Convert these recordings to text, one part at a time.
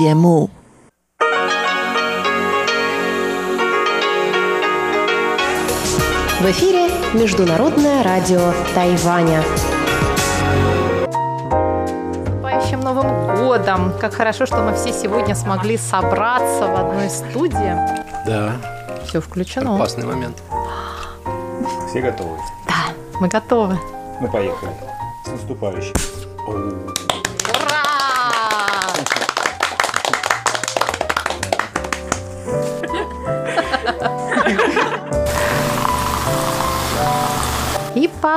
节目。В эфире Международное радио Тайваня. Наступающим Новым годом! Как хорошо, что мы все сегодня смогли собраться в одной студии. Да, Все включено. опасный момент. Все готовы? Да, мы готовы. Ну, поехали. С наступающим.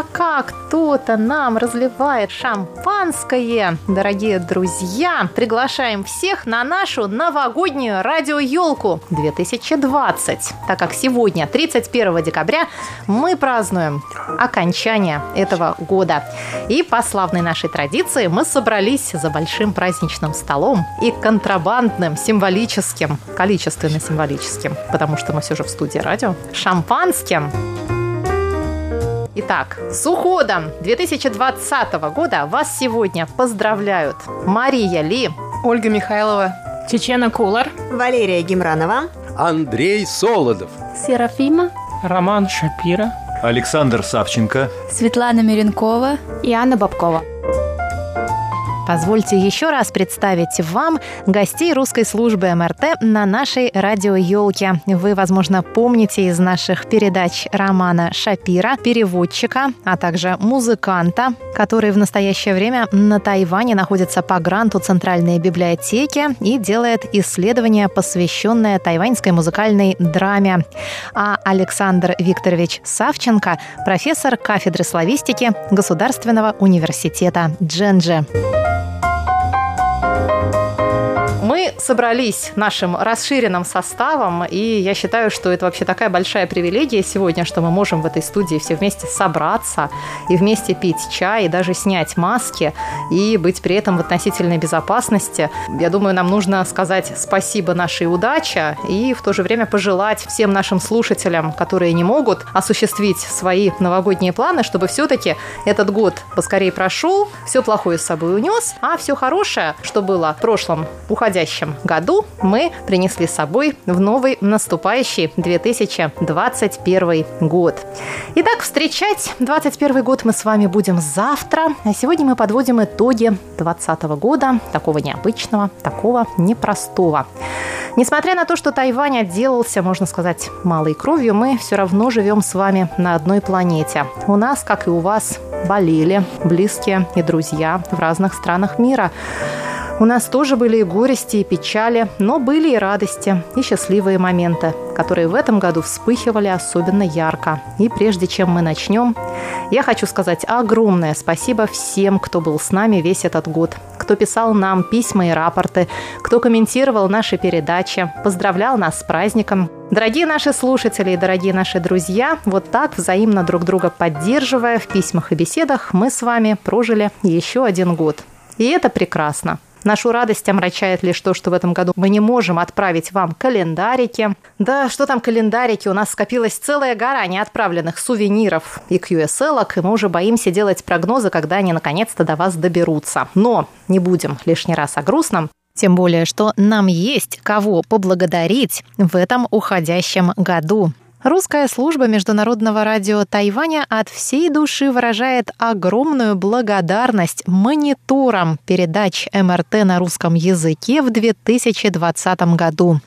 Пока кто-то нам разливает шампанское, дорогие друзья, приглашаем всех на нашу новогоднюю радиоелку 2020, так как сегодня, 31 декабря, мы празднуем окончание этого года. И по славной нашей традиции мы собрались за большим праздничным столом и контрабандным, символическим, количественно-символическим, потому что мы все же в студии радио, шампанским Итак, с уходом 2020 года вас сегодня поздравляют Мария Ли, Ольга Михайлова. Чечена Кулар. Валерия Гемранова. Андрей Солодов. Серафима. Роман Шапира. Александр Савченко. Светлана Миренкова. И Анна Бабкова. Позвольте еще раз представить вам гостей русской службы МРТ на нашей радиоелке. Вы, возможно, помните из наших передач Романа Шапира, переводчика, а также музыканта, который в настоящее время на Тайване находится по гранту Центральной библиотеки и делает исследования, посвященные тайваньской музыкальной драме. А Александр Викторович Савченко – профессор кафедры славистики Государственного университета Дженджи. Собрались нашим расширенным составом, и я считаю, что это вообще такая большая привилегия сегодня, что мы можем в этой студии все вместе собраться и вместе пить чай, и даже снять маски, и быть при этом в относительной безопасности. Я думаю, нам нужно сказать спасибо нашей удаче и в то же время пожелать всем нашим слушателям, которые не могут осуществить свои новогодние планы, чтобы все-таки этот год поскорее прошел, все плохое с собой унес, а все хорошее, что было в прошлом, уходящем году, мы принесли с собой в новый наступающий 2021 год. Итак, встречать 2021 год мы с вами будем завтра, а сегодня мы подводим итоги 2020 года, такого необычного, такого непростого. Несмотря на то, что Тайвань отделался, можно сказать, малой кровью, мы все равно живем с вами на одной планете. У нас, как и у вас, болели близкие и друзья в разных странах мира. У нас тоже были и горести, и печали, но были и радости, и счастливые моменты, которые в этом году вспыхивали особенно ярко. И прежде чем мы начнем, я хочу сказать огромное спасибо всем, кто был с нами весь этот год, кто писал нам письма и рапорты, кто комментировал наши передачи, поздравлял нас с праздником. Дорогие наши слушатели и дорогие наши друзья, вот так, взаимно друг друга поддерживая в письмах и беседах, мы с вами прожили еще один год. И это прекрасно. Нашу радость омрачает лишь то, что в этом году мы не можем отправить вам календарики. Да, что там календарики? У нас скопилась целая гора неотправленных сувениров и QSL, и мы уже боимся делать прогнозы, когда они наконец-то до вас доберутся. Но не будем лишний раз о грустном. Тем более, что нам есть кого поблагодарить в этом уходящем году. Русская служба международного радио Тайваня от всей души выражает огромную благодарность мониторам передач МРТ на русском языке в 2020 году.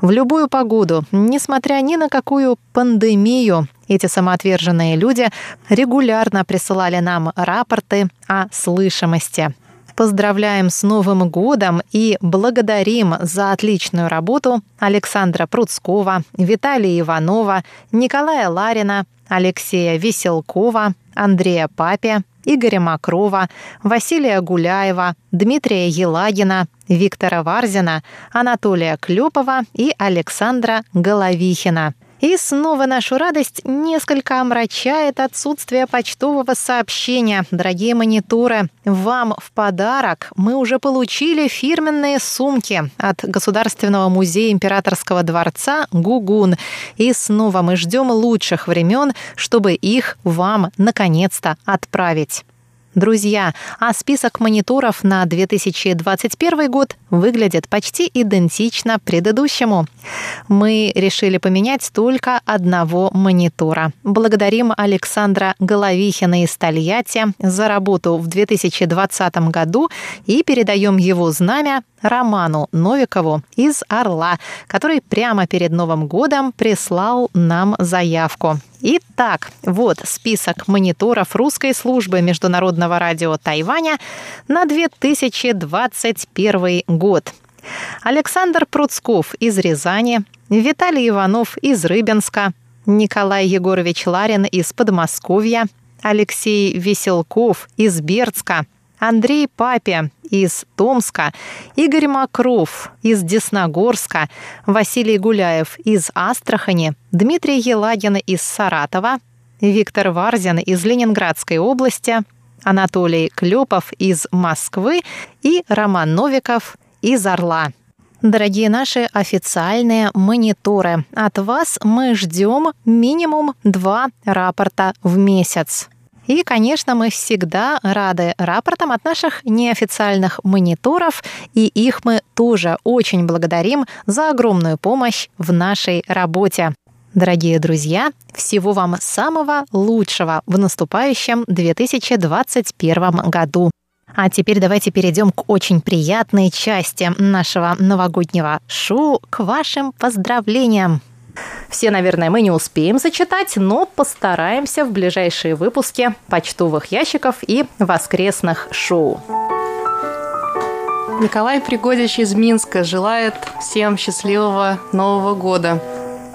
В любую погоду, несмотря ни на какую пандемию, эти самоотверженные люди регулярно присылали нам рапорты о слышимости поздравляем с Новым годом и благодарим за отличную работу Александра Пруцкова, Виталия Иванова, Николая Ларина, Алексея Веселкова, Андрея Папе, Игоря Макрова, Василия Гуляева, Дмитрия Елагина, Виктора Варзина, Анатолия Клепова и Александра Головихина – и снова нашу радость несколько омрачает отсутствие почтового сообщения. Дорогие мониторы, вам в подарок мы уже получили фирменные сумки от Государственного музея императорского дворца «Гугун». И снова мы ждем лучших времен, чтобы их вам наконец-то отправить. Друзья, а список мониторов на 2021 год выглядит почти идентично предыдущему. Мы решили поменять только одного монитора. Благодарим Александра Головихина из Тольятти за работу в 2020 году и передаем его знамя Роману Новикову из «Орла», который прямо перед Новым годом прислал нам заявку. Итак, вот список мониторов русской службы Международного радио Тайваня на 2021 год. Александр Пруцков из Рязани, Виталий Иванов из Рыбинска, Николай Егорович Ларин из Подмосковья, Алексей Веселков из Бердска – Андрей Папе из Томска, Игорь Макров из Десногорска, Василий Гуляев из Астрахани, Дмитрий Елагин из Саратова, Виктор Варзин из Ленинградской области, Анатолий Клепов из Москвы и Роман Новиков из Орла. Дорогие наши официальные мониторы, от вас мы ждем минимум два рапорта в месяц. И, конечно, мы всегда рады рапортам от наших неофициальных мониторов, и их мы тоже очень благодарим за огромную помощь в нашей работе. Дорогие друзья, всего вам самого лучшего в наступающем 2021 году. А теперь давайте перейдем к очень приятной части нашего новогоднего шоу, к вашим поздравлениям. Все, наверное, мы не успеем зачитать, но постараемся в ближайшие выпуски почтовых ящиков и воскресных шоу. Николай Пригодич из Минска желает всем счастливого Нового года.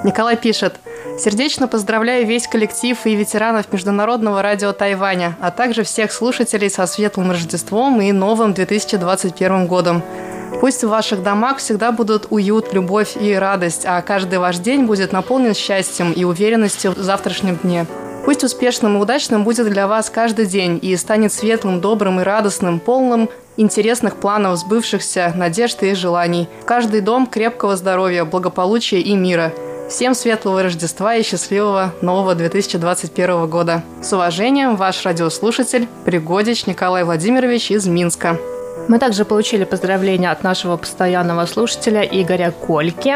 Николай пишет, Сердечно поздравляю весь коллектив и ветеранов Международного радио Тайваня, а также всех слушателей со светлым Рождеством и новым 2021 годом. Пусть в ваших домах всегда будут уют, любовь и радость, а каждый ваш день будет наполнен счастьем и уверенностью в завтрашнем дне. Пусть успешным и удачным будет для вас каждый день и станет светлым, добрым и радостным, полным интересных планов, сбывшихся надежд и желаний. Каждый дом крепкого здоровья, благополучия и мира. Всем светлого Рождества и счастливого нового 2021 года. С уважением, ваш радиослушатель Пригодич Николай Владимирович из Минска. Мы также получили поздравления от нашего постоянного слушателя Игоря Кольки.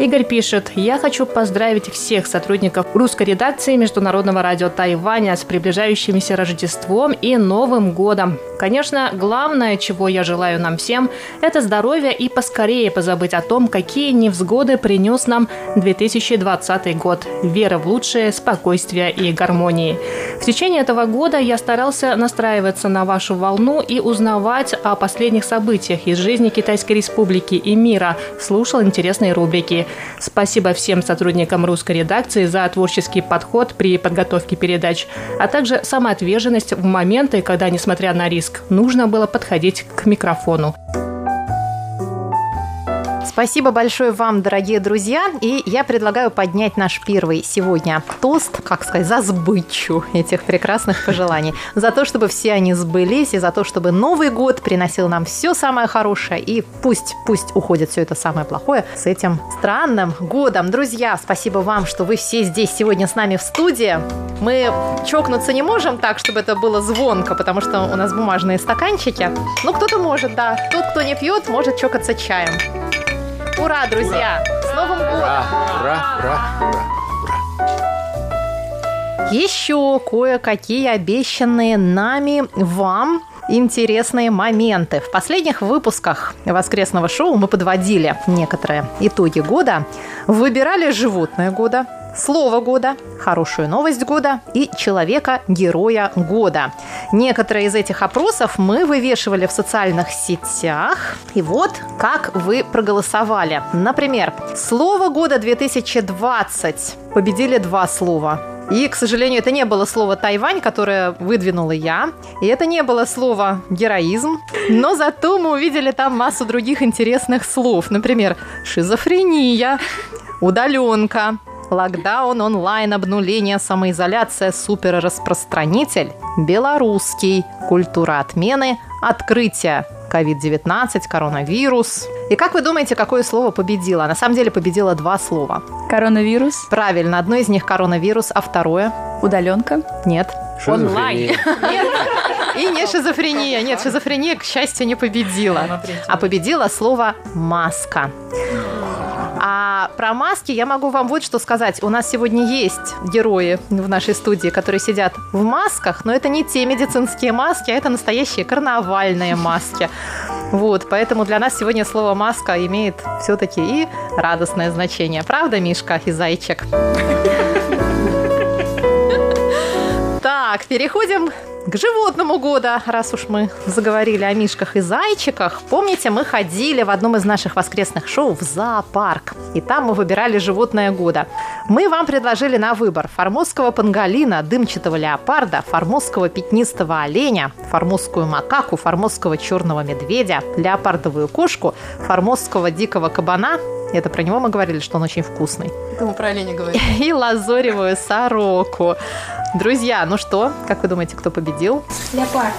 Игорь пишет, «Я хочу поздравить всех сотрудников русской редакции Международного радио Тайваня с приближающимся Рождеством и Новым годом. Конечно, главное, чего я желаю нам всем, это здоровье и поскорее позабыть о том, какие невзгоды принес нам 2020 год. Вера в лучшее, спокойствие и гармонии. В течение этого года я старался настраиваться на вашу волну и узнавать о последних событиях из жизни Китайской Республики и мира, слушал интересные рубрики. Спасибо всем сотрудникам русской редакции за творческий подход при подготовке передач, а также самоотверженность в моменты, когда, несмотря на риск, нужно было подходить к микрофону. Спасибо большое вам, дорогие друзья. И я предлагаю поднять наш первый сегодня тост, как сказать, за сбычу этих прекрасных пожеланий. За то, чтобы все они сбылись, и за то, чтобы Новый год приносил нам все самое хорошее. И пусть, пусть уходит все это самое плохое с этим странным годом. Друзья, спасибо вам, что вы все здесь сегодня с нами в студии. Мы чокнуться не можем так, чтобы это было звонко, потому что у нас бумажные стаканчики. Ну, кто-то может, да. Тот, кто не пьет, может чокаться чаем. Ура, друзья! Ура. С Новым годом! Ура, ура, ура, ура, ура! Еще кое-какие обещанные нами вам интересные моменты. В последних выпусках воскресного шоу мы подводили некоторые итоги года, выбирали животное года, слово года, хорошую новость года и человека-героя года. Некоторые из этих опросов мы вывешивали в социальных сетях. И вот как вы проголосовали. Например, слово года 2020 победили два слова. И, к сожалению, это не было слово «Тайвань», которое выдвинула я. И это не было слово «героизм». Но зато мы увидели там массу других интересных слов. Например, «шизофрения», «удаленка», Локдаун, онлайн, обнуление, самоизоляция, суперраспространитель, белорусский, культура отмены, открытие, COVID-19, коронавирус. И как вы думаете, какое слово победило? На самом деле победило два слова. Коронавирус? Правильно, одно из них коронавирус, а второе? Удаленка? Нет. Онлайн. Нет. И не шизофрения. Нет, шизофрения, к счастью, не победила. А победила слово «маска». А про маски я могу вам вот что сказать. У нас сегодня есть герои в нашей студии, которые сидят в масках, но это не те медицинские маски, а это настоящие карнавальные маски. Вот, поэтому для нас сегодня слово «маска» имеет все-таки и радостное значение. Правда, Мишка и Зайчик? Так, переходим к животному года, раз уж мы заговорили о мишках и зайчиках. Помните, мы ходили в одном из наших воскресных шоу в зоопарк. И там мы выбирали животное года. Мы вам предложили на выбор формозского панголина, дымчатого леопарда, формозского пятнистого оленя, формозскую макаку, формозского черного медведя, леопардовую кошку, формозского дикого кабана, это про него мы говорили, что он очень вкусный. Это мы про оленя говорили. И лазоревую сороку. Друзья, ну что, как вы думаете, кто победил? Леопард.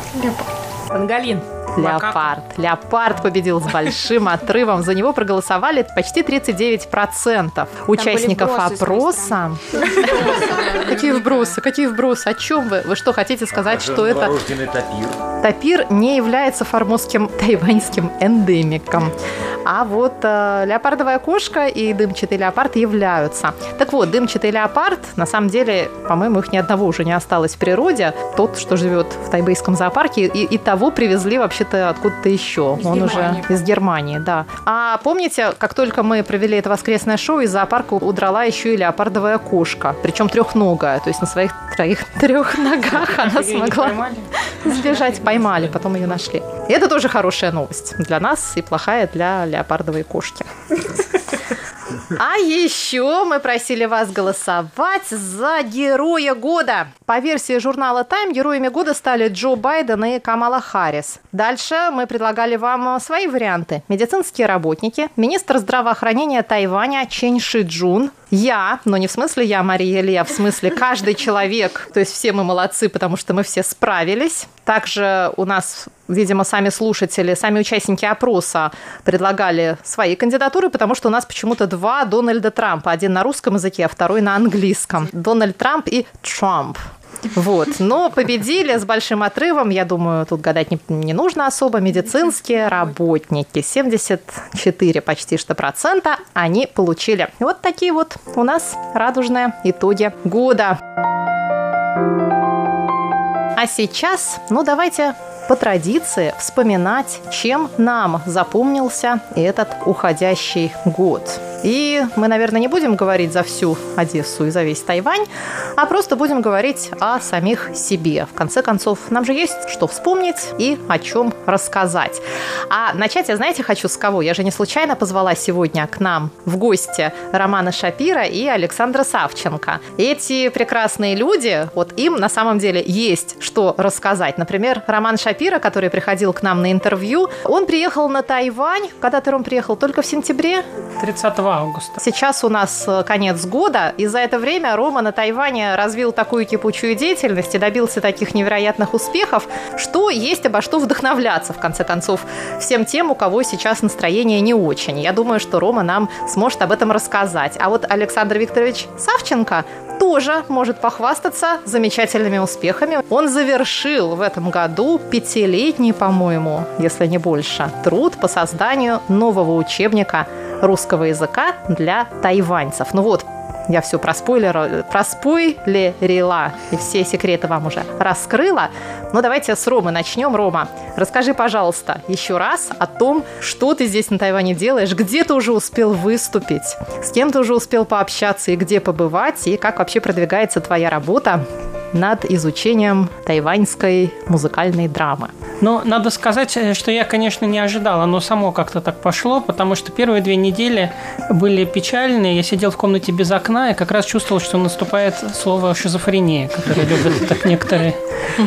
Панголин. Леопард. Леопард победил с большим отрывом. За него проголосовали почти 39% участников опроса. Какие вбросы? Какие вбросы? О чем вы? Вы что, хотите сказать, что это тапир не является формозским тайваньским эндемиком? А вот э, леопардовая кошка и дымчатый леопард являются. Так вот, дымчатый леопард, на самом деле, по-моему, их ни одного уже не осталось в природе. Тот, что живет в тайбейском зоопарке, и, и того привезли вообще-то откуда-то еще. Из Он Германии. уже из Германии, да. А помните, как только мы провели это воскресное шоу, из зоопарка удрала еще и леопардовая кошка, причем трехногая, то есть на своих троих трех ногах она смогла сбежать, поймали, потом ее нашли. И это тоже хорошая новость для нас и плохая для леопардовой кошки. А еще мы просили вас голосовать за Героя года. По версии журнала Time героями года стали Джо Байден и Камала Харрис. Дальше мы предлагали вам свои варианты. Медицинские работники, министр здравоохранения Тайваня Чен Ши Джун, я, но не в смысле я, Мария Илья, в смысле каждый человек, то есть все мы молодцы, потому что мы все справились. Также у нас, видимо, сами слушатели, сами участники опроса предлагали свои кандидатуры, потому что у нас почему-то два Дональда Трампа. Один на русском языке, а второй на английском. Дональд Трамп и Трамп. Вот. Но победили с большим отрывом, я думаю, тут гадать не, не нужно особо, медицинские работники. 74 почти что процента они получили. Вот такие вот у нас радужные итоги года. А сейчас, ну давайте по традиции вспоминать, чем нам запомнился этот уходящий год. И мы, наверное, не будем говорить за всю Одессу и за весь Тайвань, а просто будем говорить о самих себе. В конце концов, нам же есть что вспомнить и о чем рассказать. А начать я, знаете, хочу с кого? Я же не случайно позвала сегодня к нам в гости Романа Шапира и Александра Савченко. Эти прекрасные люди, вот им на самом деле есть что рассказать. Например, Роман Шапира, который приходил к нам на интервью, он приехал на Тайвань. Когда-то он приехал? Только в сентябре? 30 августа. Сейчас у нас э, конец года, и за это время Рома на Тайване развил такую кипучую деятельность и добился таких невероятных успехов, что есть обо что вдохновляться, в конце концов, всем тем, у кого сейчас настроение не очень. Я думаю, что Рома нам сможет об этом рассказать. А вот Александр Викторович Савченко тоже может похвастаться замечательными успехами. Он завершил в этом году пятилетний, по-моему, если не больше, труд по созданию нового учебника русского языка для тайваньцев. Ну вот, я все проспойлерила, проспойлерила и все секреты вам уже раскрыла. Ну, давайте с Ромы начнем. Рома, расскажи, пожалуйста, еще раз о том, что ты здесь на Тайване делаешь, где ты уже успел выступить, с кем ты уже успел пообщаться и где побывать, и как вообще продвигается твоя работа над изучением тайваньской музыкальной драмы. Но надо сказать, э, что я, конечно, не ожидал. Оно само как-то так пошло, потому что первые две недели были печальные. Я сидел в комнате без окна и как раз чувствовал, что наступает слово шизофрения, которое любят так некоторые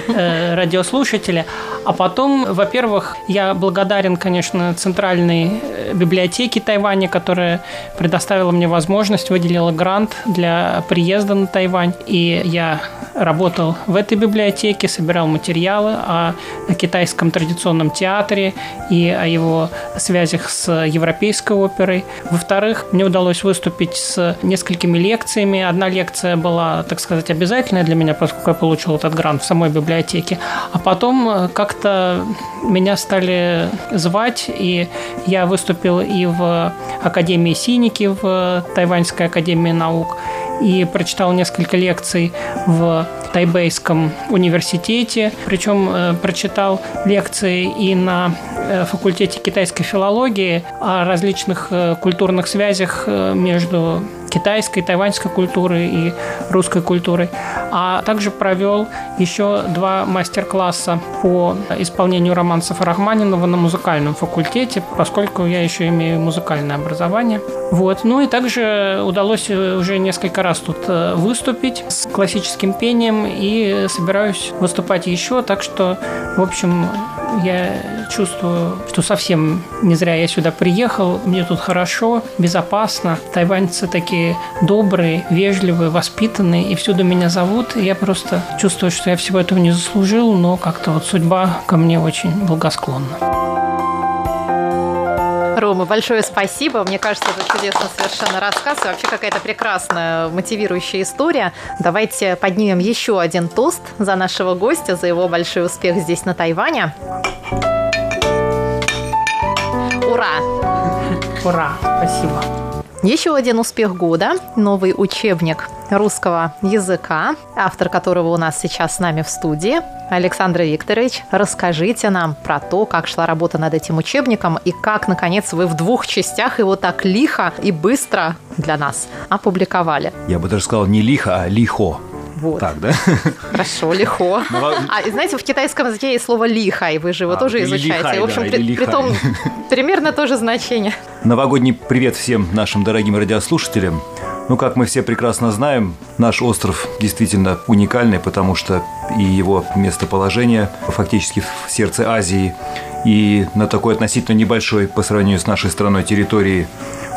э, радиослушатели. А потом, во-первых, я благодарен, конечно, Центральной э, библиотеке Тайваня, которая предоставила мне возможность, выделила грант для приезда на Тайвань. И я работаю работал в этой библиотеке, собирал материалы о китайском традиционном театре и о его связях с европейской оперой. Во-вторых, мне удалось выступить с несколькими лекциями. Одна лекция была, так сказать, обязательная для меня, поскольку я получил этот грант в самой библиотеке. А потом э, как-то меня стали звать, и я выступил и в Академии Синики, в Тайваньской Академии наук, и прочитал несколько лекций в Тайбейском университете, причем э, прочитал лекции и на э, факультете китайской филологии о различных э, культурных связях между китайской, тайваньской культурой и русской культурой, а также провел еще два мастер-класса по исполнению романсов Рахманинова на музыкальном факультете, поскольку я еще имею музыкальное образование. Вот. Ну и также удалось уже несколько раз тут выступить с классическим пением и собираюсь выступать еще, так что, в общем, я чувствую, что совсем не зря я сюда приехал. Мне тут хорошо, безопасно. Тайваньцы такие добрые, вежливые, воспитанные, и всюду меня зовут. И я просто чувствую, что я всего этого не заслужил, но как-то вот судьба ко мне очень благосклонна. Рома, большое спасибо. Мне кажется, это чудесный совершенно рассказ и вообще какая-то прекрасная мотивирующая история. Давайте поднимем еще один тост за нашего гостя, за его большой успех здесь, на Тайване. Ура! Ура! Спасибо. Еще один успех года – новый учебник русского языка, автор которого у нас сейчас с нами в студии. Александр Викторович, расскажите нам про то, как шла работа над этим учебником и как, наконец, вы в двух частях его так лихо и быстро для нас опубликовали. Я бы даже сказал не лихо, а лихо. Вот. Так, да? Хорошо, лихо. Ну, а знаете, в китайском языке есть слово лихай, вы же его а, тоже изучаете. Лихай, в общем, да, при, при том примерно то же значение. Новогодний привет всем нашим дорогим радиослушателям. Ну, как мы все прекрасно знаем, наш остров действительно уникальный, потому что и его местоположение фактически в сердце Азии, и на такой относительно небольшой по сравнению с нашей страной территории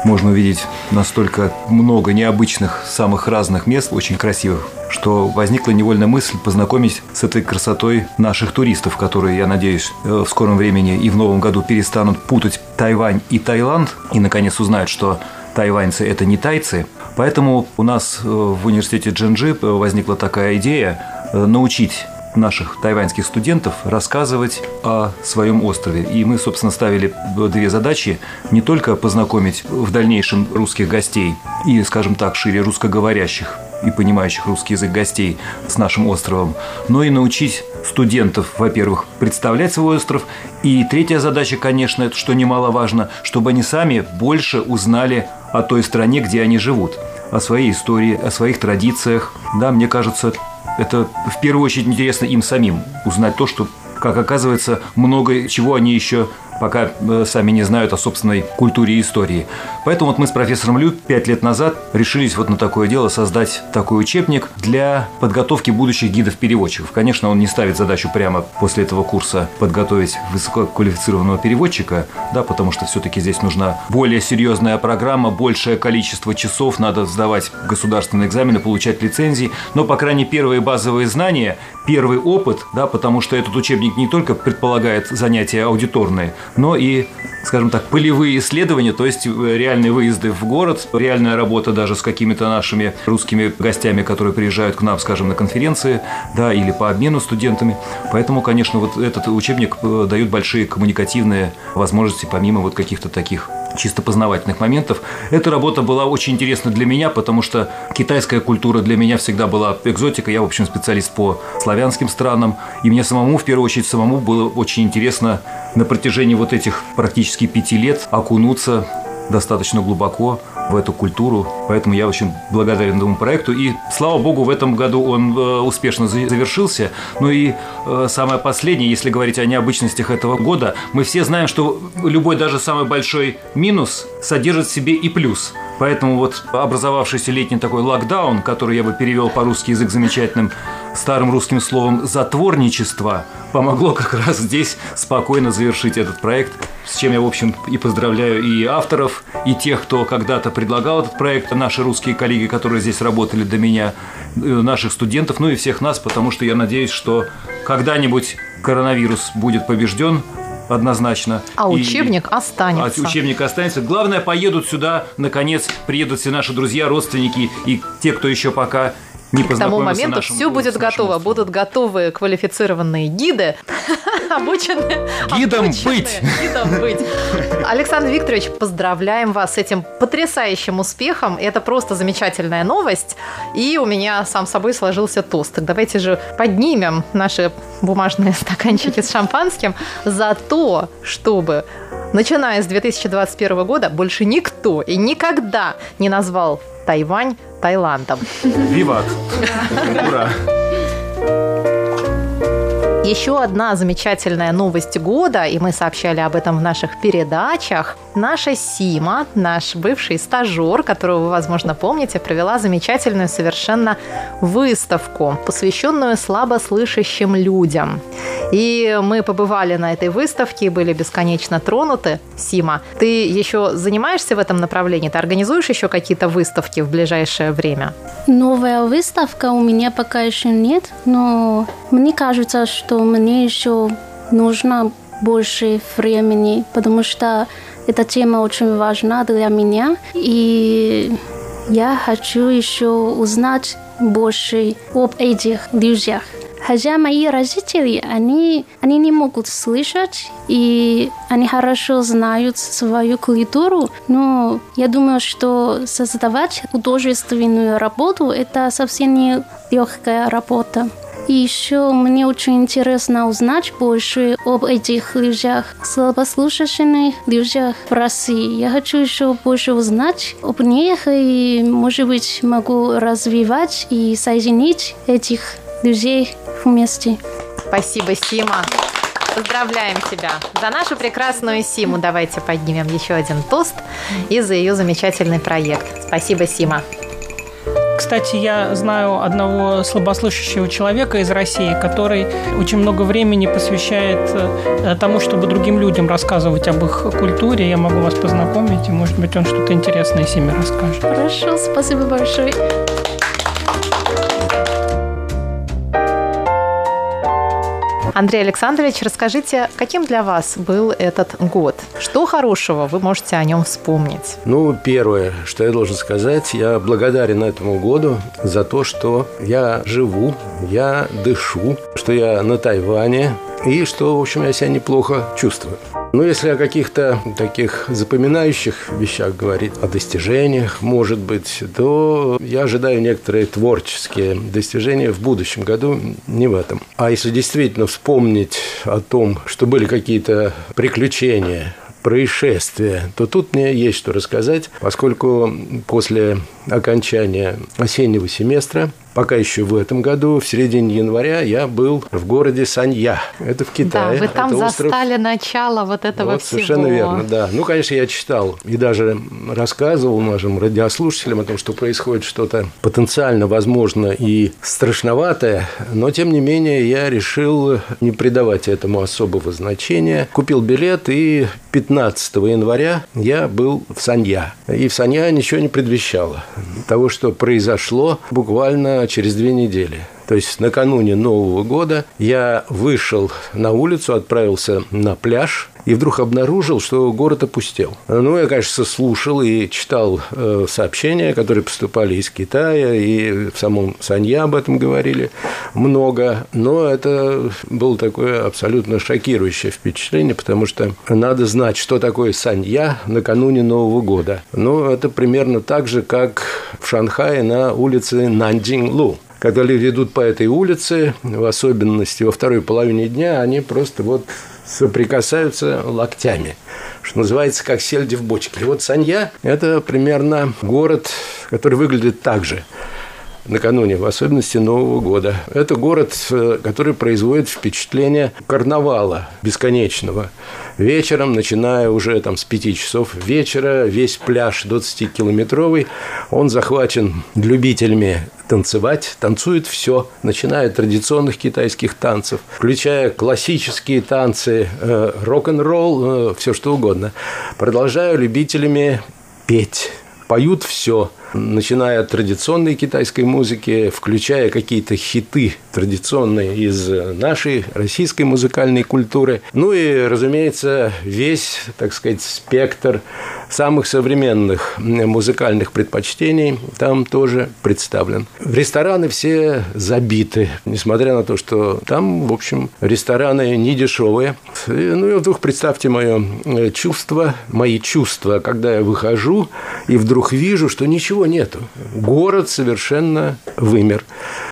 можно увидеть настолько много необычных, самых разных мест, очень красивых, что возникла невольная мысль познакомить с этой красотой наших туристов, которые, я надеюсь, э, в скором времени и в новом году перестанут путать Тайвань и Таиланд и, наконец, узнают, что тайваньцы – это не тайцы. Поэтому у нас э, в университете Джинджи э, возникла такая идея научить наших тайваньских студентов рассказывать о своем острове. И мы, собственно, ставили две задачи. Не только познакомить в дальнейшем русских гостей и, скажем так, шире русскоговорящих и понимающих русский язык гостей с нашим островом, но и научить студентов, во-первых, представлять свой остров. И третья задача, конечно, что немаловажно, чтобы они сами больше узнали о той стране, где они живут о своей истории, о своих традициях. Да, мне кажется, это в первую очередь интересно им самим узнать то, что, как оказывается, много чего они еще пока э, сами не знают о собственной культуре и истории. Поэтому вот мы с профессором Лю пять лет назад решились вот на такое дело создать такой учебник для подготовки будущих гидов-переводчиков. Конечно, он не ставит задачу прямо после этого курса подготовить высококвалифицированного переводчика, да, потому что все-таки здесь нужна более серьезная программа, большее количество часов, надо сдавать государственные экзамены, получать лицензии, но, по крайней мере, первые базовые знания, первый опыт, да, потому что этот учебник не только предполагает занятия аудиторные, но и скажем так, полевые исследования, то есть э, реальные выезды в город, реальная работа даже с какими-то нашими русскими гостями, которые приезжают к нам, скажем, на конференции, да, или по обмену студентами. Поэтому, конечно, вот этот учебник э, дает большие коммуникативные возможности, помимо вот каких-то таких чисто познавательных моментов. Эта работа была очень интересна для меня, потому что китайская культура для меня всегда была экзотика. Я, в общем, специалист по славянским странам. И мне самому, в первую очередь, самому было очень интересно на протяжении вот этих практически пяти лет окунуться достаточно глубоко в эту культуру. Поэтому я очень благодарен этому проекту. И, слава богу, в этом году он э, успешно завершился. Ну и э, самое последнее, если говорить о необычностях этого года, мы все знаем, что любой даже самый большой минус содержит в себе и плюс. Поэтому вот образовавшийся летний такой локдаун, который я бы перевел по-русски язык замечательным старым русским словом «затворничество», помогло как раз здесь спокойно завершить этот проект – с чем я, в общем, и поздравляю и авторов, и тех, кто когда-то предлагал этот проект, наши русские коллеги, которые здесь работали до меня, э, наших студентов, ну и всех нас, потому что я надеюсь, что когда-нибудь коронавирус будет побежден, однозначно. А И- учебник останется. а учебник останется. Главное, поедут сюда, наконец, приедут все наши друзья, родственники и те, кто еще пока не К тому моменту все будет готово. островом. Будут готовы квалифицированные гиды, обученные. Гидом обученные, быть. Гидом быть. Александр Викторович, поздравляем вас с этим потрясающим успехом. Это просто замечательная новость. И у меня сам собой сложился тост. Так давайте же поднимем наши бумажные стаканчики с шампанским за то, чтобы начиная с 2021 года больше никто и никогда не назвал Тайвань Таиландом. Виват. Ура. Еще одна замечательная новость года, и мы сообщали об этом в наших передачах. Наша Сима, наш бывший стажер, которого вы, возможно, помните, провела замечательную совершенно выставку, посвященную слабослышащим людям. И мы побывали на этой выставке и были бесконечно тронуты. Сима, ты еще занимаешься в этом направлении? Ты организуешь еще какие-то выставки в ближайшее время? Новая выставка у меня пока еще нет, но мне кажется, что мне еще нужно больше времени, потому что эта тема очень важна для меня, и я хочу еще узнать больше об этих людях. Хотя мои родители, они, они не могут слышать, и они хорошо знают свою культуру, но я думаю, что создавать художественную работу – это совсем не легкая работа. И еще мне очень интересно узнать больше об этих людях, слабослушательных людях в России. Я хочу еще больше узнать об них и, может быть, могу развивать и соединить этих людей вместе. Спасибо, Сима. Поздравляем тебя. За нашу прекрасную Симу давайте поднимем еще один тост и за ее замечательный проект. Спасибо, Сима. Кстати, я знаю одного слабослышащего человека из России, который очень много времени посвящает э, тому, чтобы другим людям рассказывать об их культуре. Я могу вас познакомить, и, может быть, он что-то интересное Симе расскажет. Хорошо, спасибо большое. Андрей Александрович, расскажите, каким для вас был этот год? Что хорошего вы можете о нем вспомнить? Ну, первое, что я должен сказать, я благодарен этому году за то, что я живу, я дышу, что я на Тайване и что, в общем, я себя неплохо чувствую. Ну, если о каких-то таких запоминающих вещах говорить, о достижениях, может быть, то я ожидаю некоторые творческие достижения в будущем году, не в этом. А если действительно вспомнить о том, что были какие-то приключения, происшествия, то тут мне есть что рассказать, поскольку после окончания осеннего семестра, пока еще в этом году, в середине января, я был в городе Санья. Это в Китае. да, вы там Это остров застали начало вот этого вот, всего. совершенно верно, да. Ну, конечно, я читал и даже рассказывал нашим радиослушателям о том, что происходит что-то потенциально, возможно, и страшноватое, но, тем не менее, я решил не придавать этому особого значения. Купил билет, и 15 января я был в Санья. И в Санья ничего не предвещало того, что произошло буквально через две недели. То есть накануне Нового года я вышел на улицу, отправился на пляж и вдруг обнаружил, что город опустел. Ну, я, конечно, слушал и читал э, сообщения, которые поступали из Китая, и в самом Санья об этом говорили много, но это было такое абсолютно шокирующее впечатление, потому что надо знать, что такое Санья накануне Нового года. Ну, это примерно так же, как в Шанхае на улице Нандинг-Лу когда люди идут по этой улице, в особенности во второй половине дня, они просто вот соприкасаются локтями, что называется, как сельди в бочке. И вот Санья – это примерно город, который выглядит так же. Накануне, в особенности Нового года. Это город, э, который производит впечатление карнавала бесконечного. Вечером, начиная уже там с 5 часов вечера, весь пляж 20-километровый, он захвачен любителями танцевать. Танцует все, начиная от традиционных китайских танцев, включая классические танцы, э, рок-н-ролл, э, все что угодно. Продолжая любителями петь поют все, начиная от традиционной китайской музыки, включая какие-то хиты традиционные из нашей российской музыкальной культуры. Ну и, разумеется, весь, так сказать, спектр самых современных музыкальных предпочтений там тоже представлен. Рестораны все забиты, несмотря на то, что там, в общем, рестораны не дешевые. Ну и вдруг представьте мое э, чувство, мои чувства, когда я выхожу и вдруг вижу, что ничего нету. Город совершенно вымер.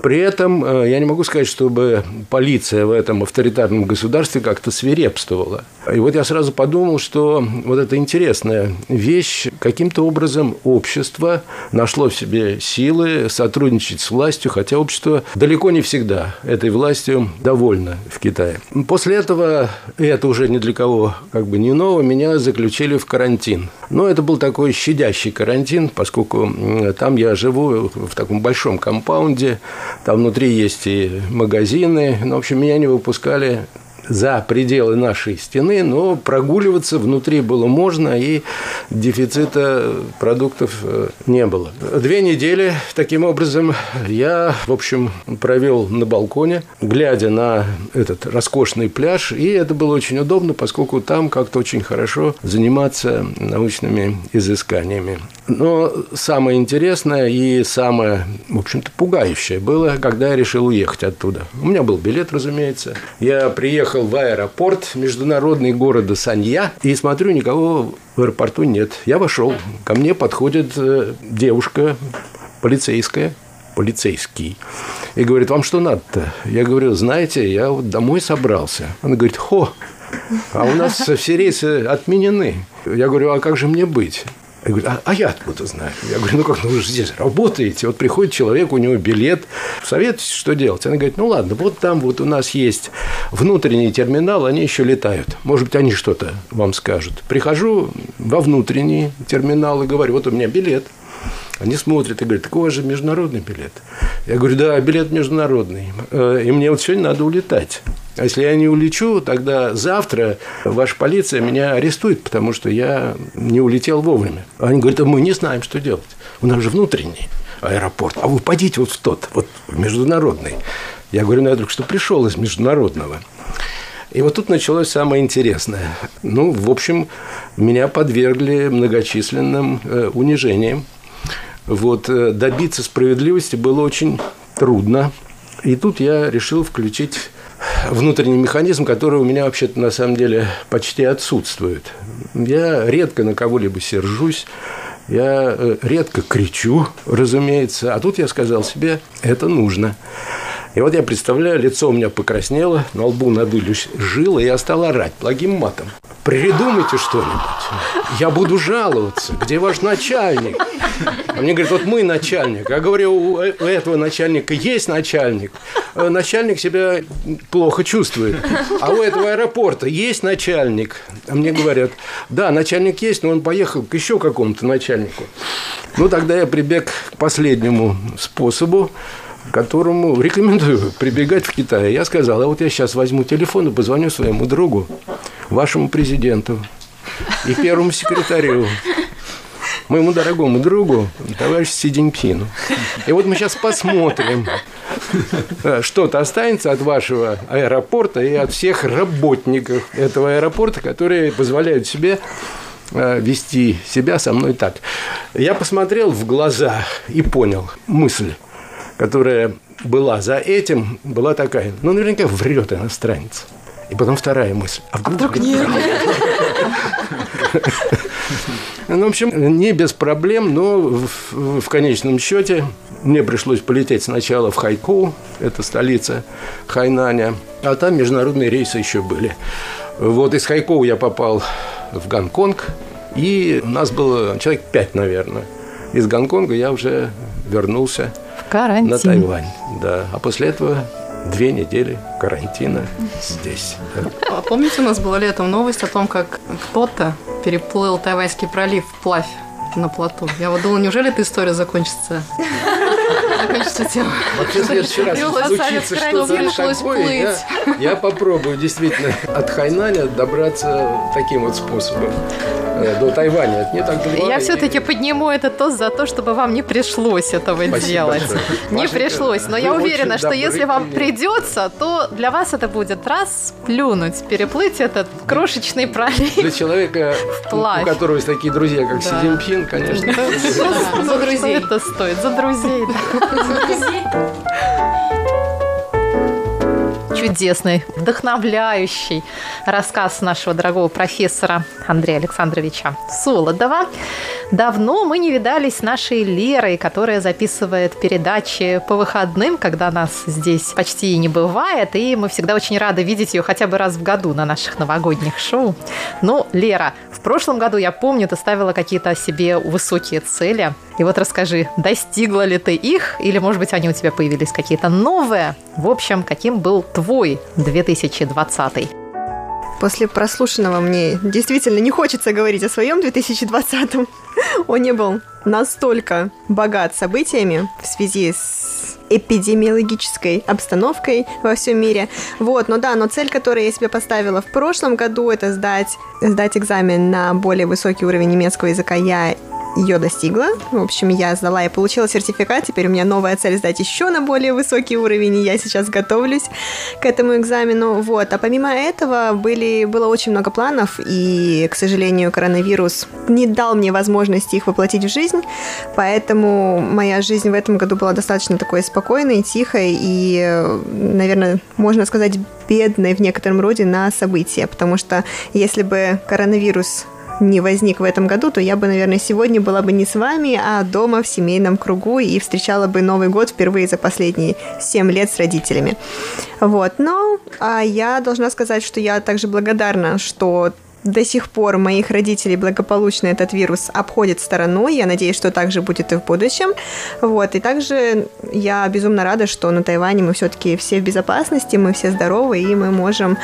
При этом э, я не могу сказать, чтобы полиция в этом авторитарном государстве как-то свирепствовала. И вот я сразу подумал, что вот это интересная вещь. Каким-то образом общество нашло в себе силы сотрудничать с властью, хотя общество далеко не всегда этой властью довольно в Китае. После этого, и это уже ни для кого как бы не ново, меня заключили в карантин. Но это был такой щадящий карантин, поскольку там я живу в таком большом компаунде, там внутри есть и магазины. Ну, в общем, меня не выпускали за пределы нашей стены, но прогуливаться внутри было можно, и дефицита продуктов э, не было. Две недели таким образом я, в общем, провел на балконе, глядя на этот роскошный пляж, и это было очень удобно, поскольку там как-то очень хорошо заниматься научными изысканиями. Но самое интересное и самое, в общем-то, пугающее было, когда я решил уехать оттуда. У меня был билет, разумеется. Я приехал в аэропорт международный города Санья и смотрю, никого в аэропорту нет. Я вошел, ко мне подходит э, девушка полицейская, полицейский, и говорит, вам что надо-то? Я говорю, знаете, я вот домой собрался. Она говорит, хо, а у нас все рейсы отменены. Я говорю, а как же мне быть? Я говорю, а, а я откуда знаю? Я говорю, ну как, ну вы же здесь работаете. Вот приходит человек, у него билет. Советуйте, что делать? Она говорит, ну ладно, вот там вот у нас есть внутренний терминал, они еще летают. Может быть, они что-то вам скажут. Прихожу во внутренний терминал и говорю, вот у меня билет. Они смотрят и говорят, так у вас же международный билет. Я говорю, да, билет международный. Э, и мне вот сегодня надо улетать. А если я не улечу, тогда завтра ваша полиция меня арестует, потому что я не улетел вовремя. Они говорят, а мы не знаем, что делать. У нас же внутренний аэропорт. А вы пойдите вот в тот, вот в международный. Я говорю, ну я только что пришел из международного. И вот тут началось самое интересное. Ну, в общем, меня подвергли многочисленным э, унижениям. Вот, э, добиться справедливости было очень трудно. И тут я решил включить внутренний механизм, который у меня вообще-то на самом деле почти отсутствует. Я редко на кого-либо сержусь, я э, редко кричу, разумеется, а тут я сказал себе, это нужно. И вот я представляю, лицо у меня покраснело, на лбу надулись жилы, и я стал орать благим матом. Придумайте что-нибудь. Я буду жаловаться. Где ваш начальник? А мне говорят, вот мы начальник. Я говорю, у этого начальника есть начальник. Э, начальник себя плохо чувствует. А у этого аэропорта есть начальник. А мне говорят, да, начальник есть, но он поехал к еще какому-то начальнику. Ну, тогда я прибег к последнему способу которому рекомендую прибегать в Китае. Я сказал, а вот я сейчас возьму телефон и позвоню своему другу, вашему президенту и первому секретарю, моему дорогому другу, товарищу Си Цзиньпину. И вот мы сейчас посмотрим, что-то останется от вашего аэропорта и от всех работников этого аэропорта, которые позволяют себе э, вести себя со мной так. Я посмотрел в глаза и понял мысль которая была за этим, была такая. Ну, наверняка врет иностранец. И потом вторая мысль. А вдруг, а вдруг нет? Ну, в общем, не без проблем, но в, в конечном счете мне пришлось полететь сначала в Хайкоу, это столица Хайнаня, а там международные рейсы еще были. Вот из Хайкоу я попал в Гонконг, и у нас было человек пять, наверное. Из Гонконга я уже вернулся Карантин. на Тайвань. Да. А после этого две недели карантина здесь. А помните, у нас была летом новость о том, как кто-то переплыл Тайваньский пролив вплавь на плоту. Я вот думала, неужели эта история закончится? Закончится тем. Вообще, в следующий раз, И если улыбаться случится крайне что-то я, я попробую действительно от Хайнаня добраться таким вот способом э, до Тайваня. Это не так далеко. Я все-таки подниму этот тост за то, чтобы вам не пришлось этого Спасибо делать. большое. Не Машенька, пришлось. Но я уверена, что добры если вам придется, то для вас это будет раз плюнуть, переплыть этот крошечный пролив. Для человека, у которого есть такие друзья, как Да. Си Цзиньпин, конечно. За друзей. Это стоит? За друзей. Чудесный, вдохновляющий рассказ нашего дорогого профессора Андрея Александровича Солодова. Давно мы не видались с нашей Лерой, которая записывает передачи по выходным, когда нас здесь почти и не бывает, и мы всегда очень рады видеть ее хотя бы раз в году на наших новогодних шоу. Ну, Лера, в прошлом году, я помню, ты ставила какие-то себе высокие цели. И вот расскажи, достигла ли ты их, или, может быть, они у тебя появились какие-то новые? В общем, каким был твой 2020? После прослушанного мне действительно не хочется говорить о своем 2020-м. Он не был настолько богат событиями в связи с эпидемиологической обстановкой во всем мире. Вот, но да, но цель, которую я себе поставила в прошлом году, это сдать, сдать экзамен на более высокий уровень немецкого языка. Я ее достигла. В общем, я сдала и получила сертификат. Теперь у меня новая цель сдать еще на более высокий уровень, и я сейчас готовлюсь к этому экзамену. Вот. А помимо этого были, было очень много планов, и, к сожалению, коронавирус не дал мне возможности их воплотить в жизнь, поэтому моя жизнь в этом году была достаточно такой спокойной, тихой и, наверное, можно сказать, бедной в некотором роде на события, потому что если бы коронавирус не возник в этом году, то я бы, наверное, сегодня была бы не с вами, а дома в семейном кругу и встречала бы Новый год впервые за последние 7 лет с родителями. Вот, но а я должна сказать, что я также благодарна, что до сих пор моих родителей благополучно этот вирус обходит стороной. Я надеюсь, что так же будет и в будущем. Вот. И также я безумно рада, что на Тайване мы все-таки все в безопасности, мы все здоровы, и мы можем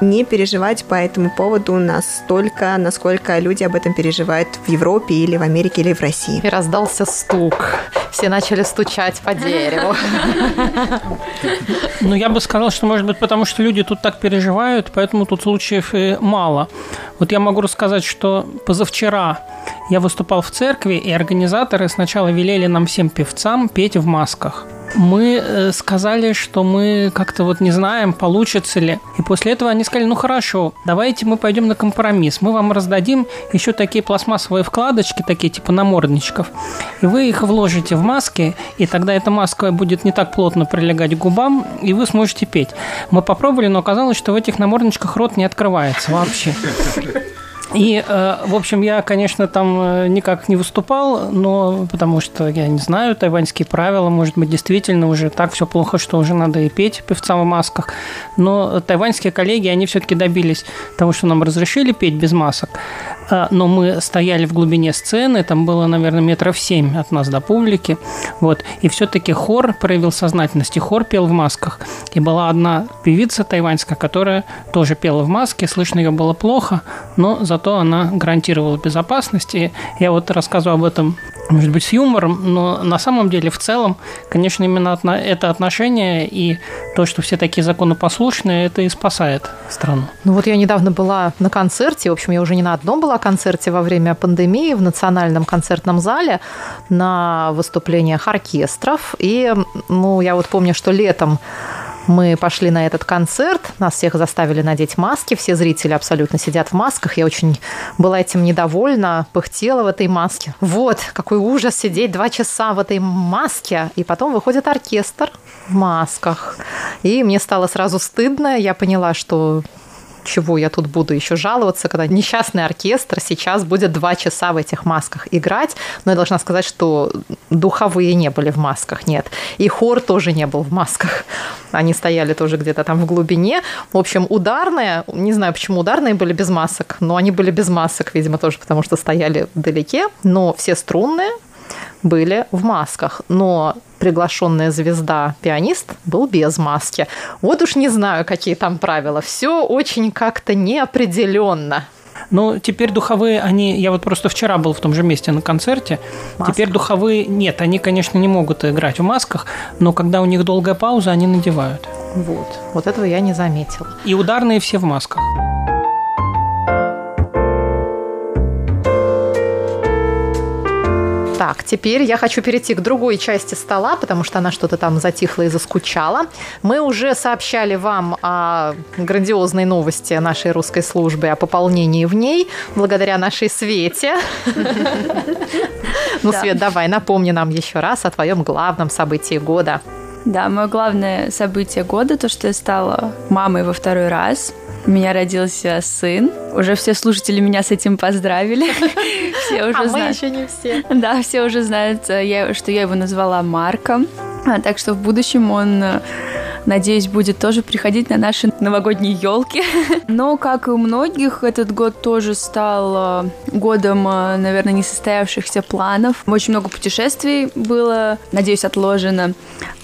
не переживать по этому поводу настолько, насколько люди об этом переживают в Европе или в Америке или в России. И раздался стук. Все начали стучать по дереву. Ну, я бы сказал, что, может быть, потому что люди тут так переживают, поэтому тут случаев и мало. Вот я могу рассказать, что позавчера я выступал в церкви, и организаторы сначала велели нам всем певцам петь в масках. Мы э, сказали, что мы как-то вот не знаем, получится ли. И после этого они сказали, ну хорошо, давайте мы пойдем на компромисс. Мы вам раздадим еще такие пластмассовые вкладочки, такие типа намордничков. И вы их вложите в маски, и тогда эта маска будет не так плотно прилегать к губам, и вы сможете петь. Мы попробовали, но оказалось, что в этих намордничках рот не открывается вообще. И, э, в общем, я, конечно, там э, никак не выступал, но потому что я не знаю тайваньские правила, может быть, действительно уже так все плохо, что уже надо и петь певцам в масках. Но тайваньские коллеги, они все-таки добились того, что нам разрешили петь без масок. А, Но мы стояли в глубине сцены, там было, наверное, метров семь от нас до публики. Вот. И все-таки хор проявил сознательность, и хор пел в масках. И была одна певица тайваньская, которая тоже пела в маске, слышно ее было плохо, но зато она гарантировала безопасность. И я вот рассказываю об этом, может быть, с юмором, но на самом деле в целом, конечно, именно это отношение и то, что все такие законопослушные, это и спасает страну. Ну вот я недавно была на концерте, в общем, я уже не на одном была концерте во время пандемии в Национальном концертном зале на выступлениях оркестров. И, ну, я вот помню, что летом мы пошли на этот концерт, нас всех заставили надеть маски, все зрители абсолютно сидят в масках. Я очень была этим недовольна, пыхтела в этой маске. Вот, какой ужас сидеть два часа в этой маске. И потом выходит оркестр в масках. И мне стало сразу стыдно. Я поняла, что чего я тут буду еще жаловаться, когда несчастный оркестр сейчас будет два часа в этих масках играть. Но я должна сказать, что духовые не были в масках, нет. И хор тоже не был в масках. Они стояли тоже где-то там в глубине. В общем, ударные, не знаю, почему ударные были без масок, но они были без масок, видимо, тоже потому что стояли вдалеке. Но все струнные, были в масках, но приглашенная звезда пианист был без маски. Вот уж не знаю, какие там правила. Все очень как-то неопределенно. Но теперь духовые, они... Я вот просто вчера был в том же месте на концерте. Маска. Теперь духовые... Нет, они, конечно, не могут играть в масках, но когда у них долгая пауза, они надевают. Вот. Вот этого я не заметила. И ударные все в масках. Так, теперь я хочу перейти к другой части стола, потому что она что-то там затихла и заскучала. Мы уже сообщали вам о грандиозной новости нашей русской службы, о пополнении в ней, благодаря нашей Свете. Ну, Свет, давай, напомни нам еще раз о твоем главном событии года. Да, мое главное событие года, то, что я стала мамой во второй раз. У меня родился сын. Уже все слушатели меня с этим поздравили. Все уже А мы знают. еще не все. Да, все уже знают, э, что я его назвала Марком. А, Так что в будущем он, э, надеюсь, будет тоже приходить на наши новогодние елки. Но, как и у многих, этот год тоже стал э, годом, э, наверное, несостоявшихся планов. Очень много путешествий было, надеюсь, отложено.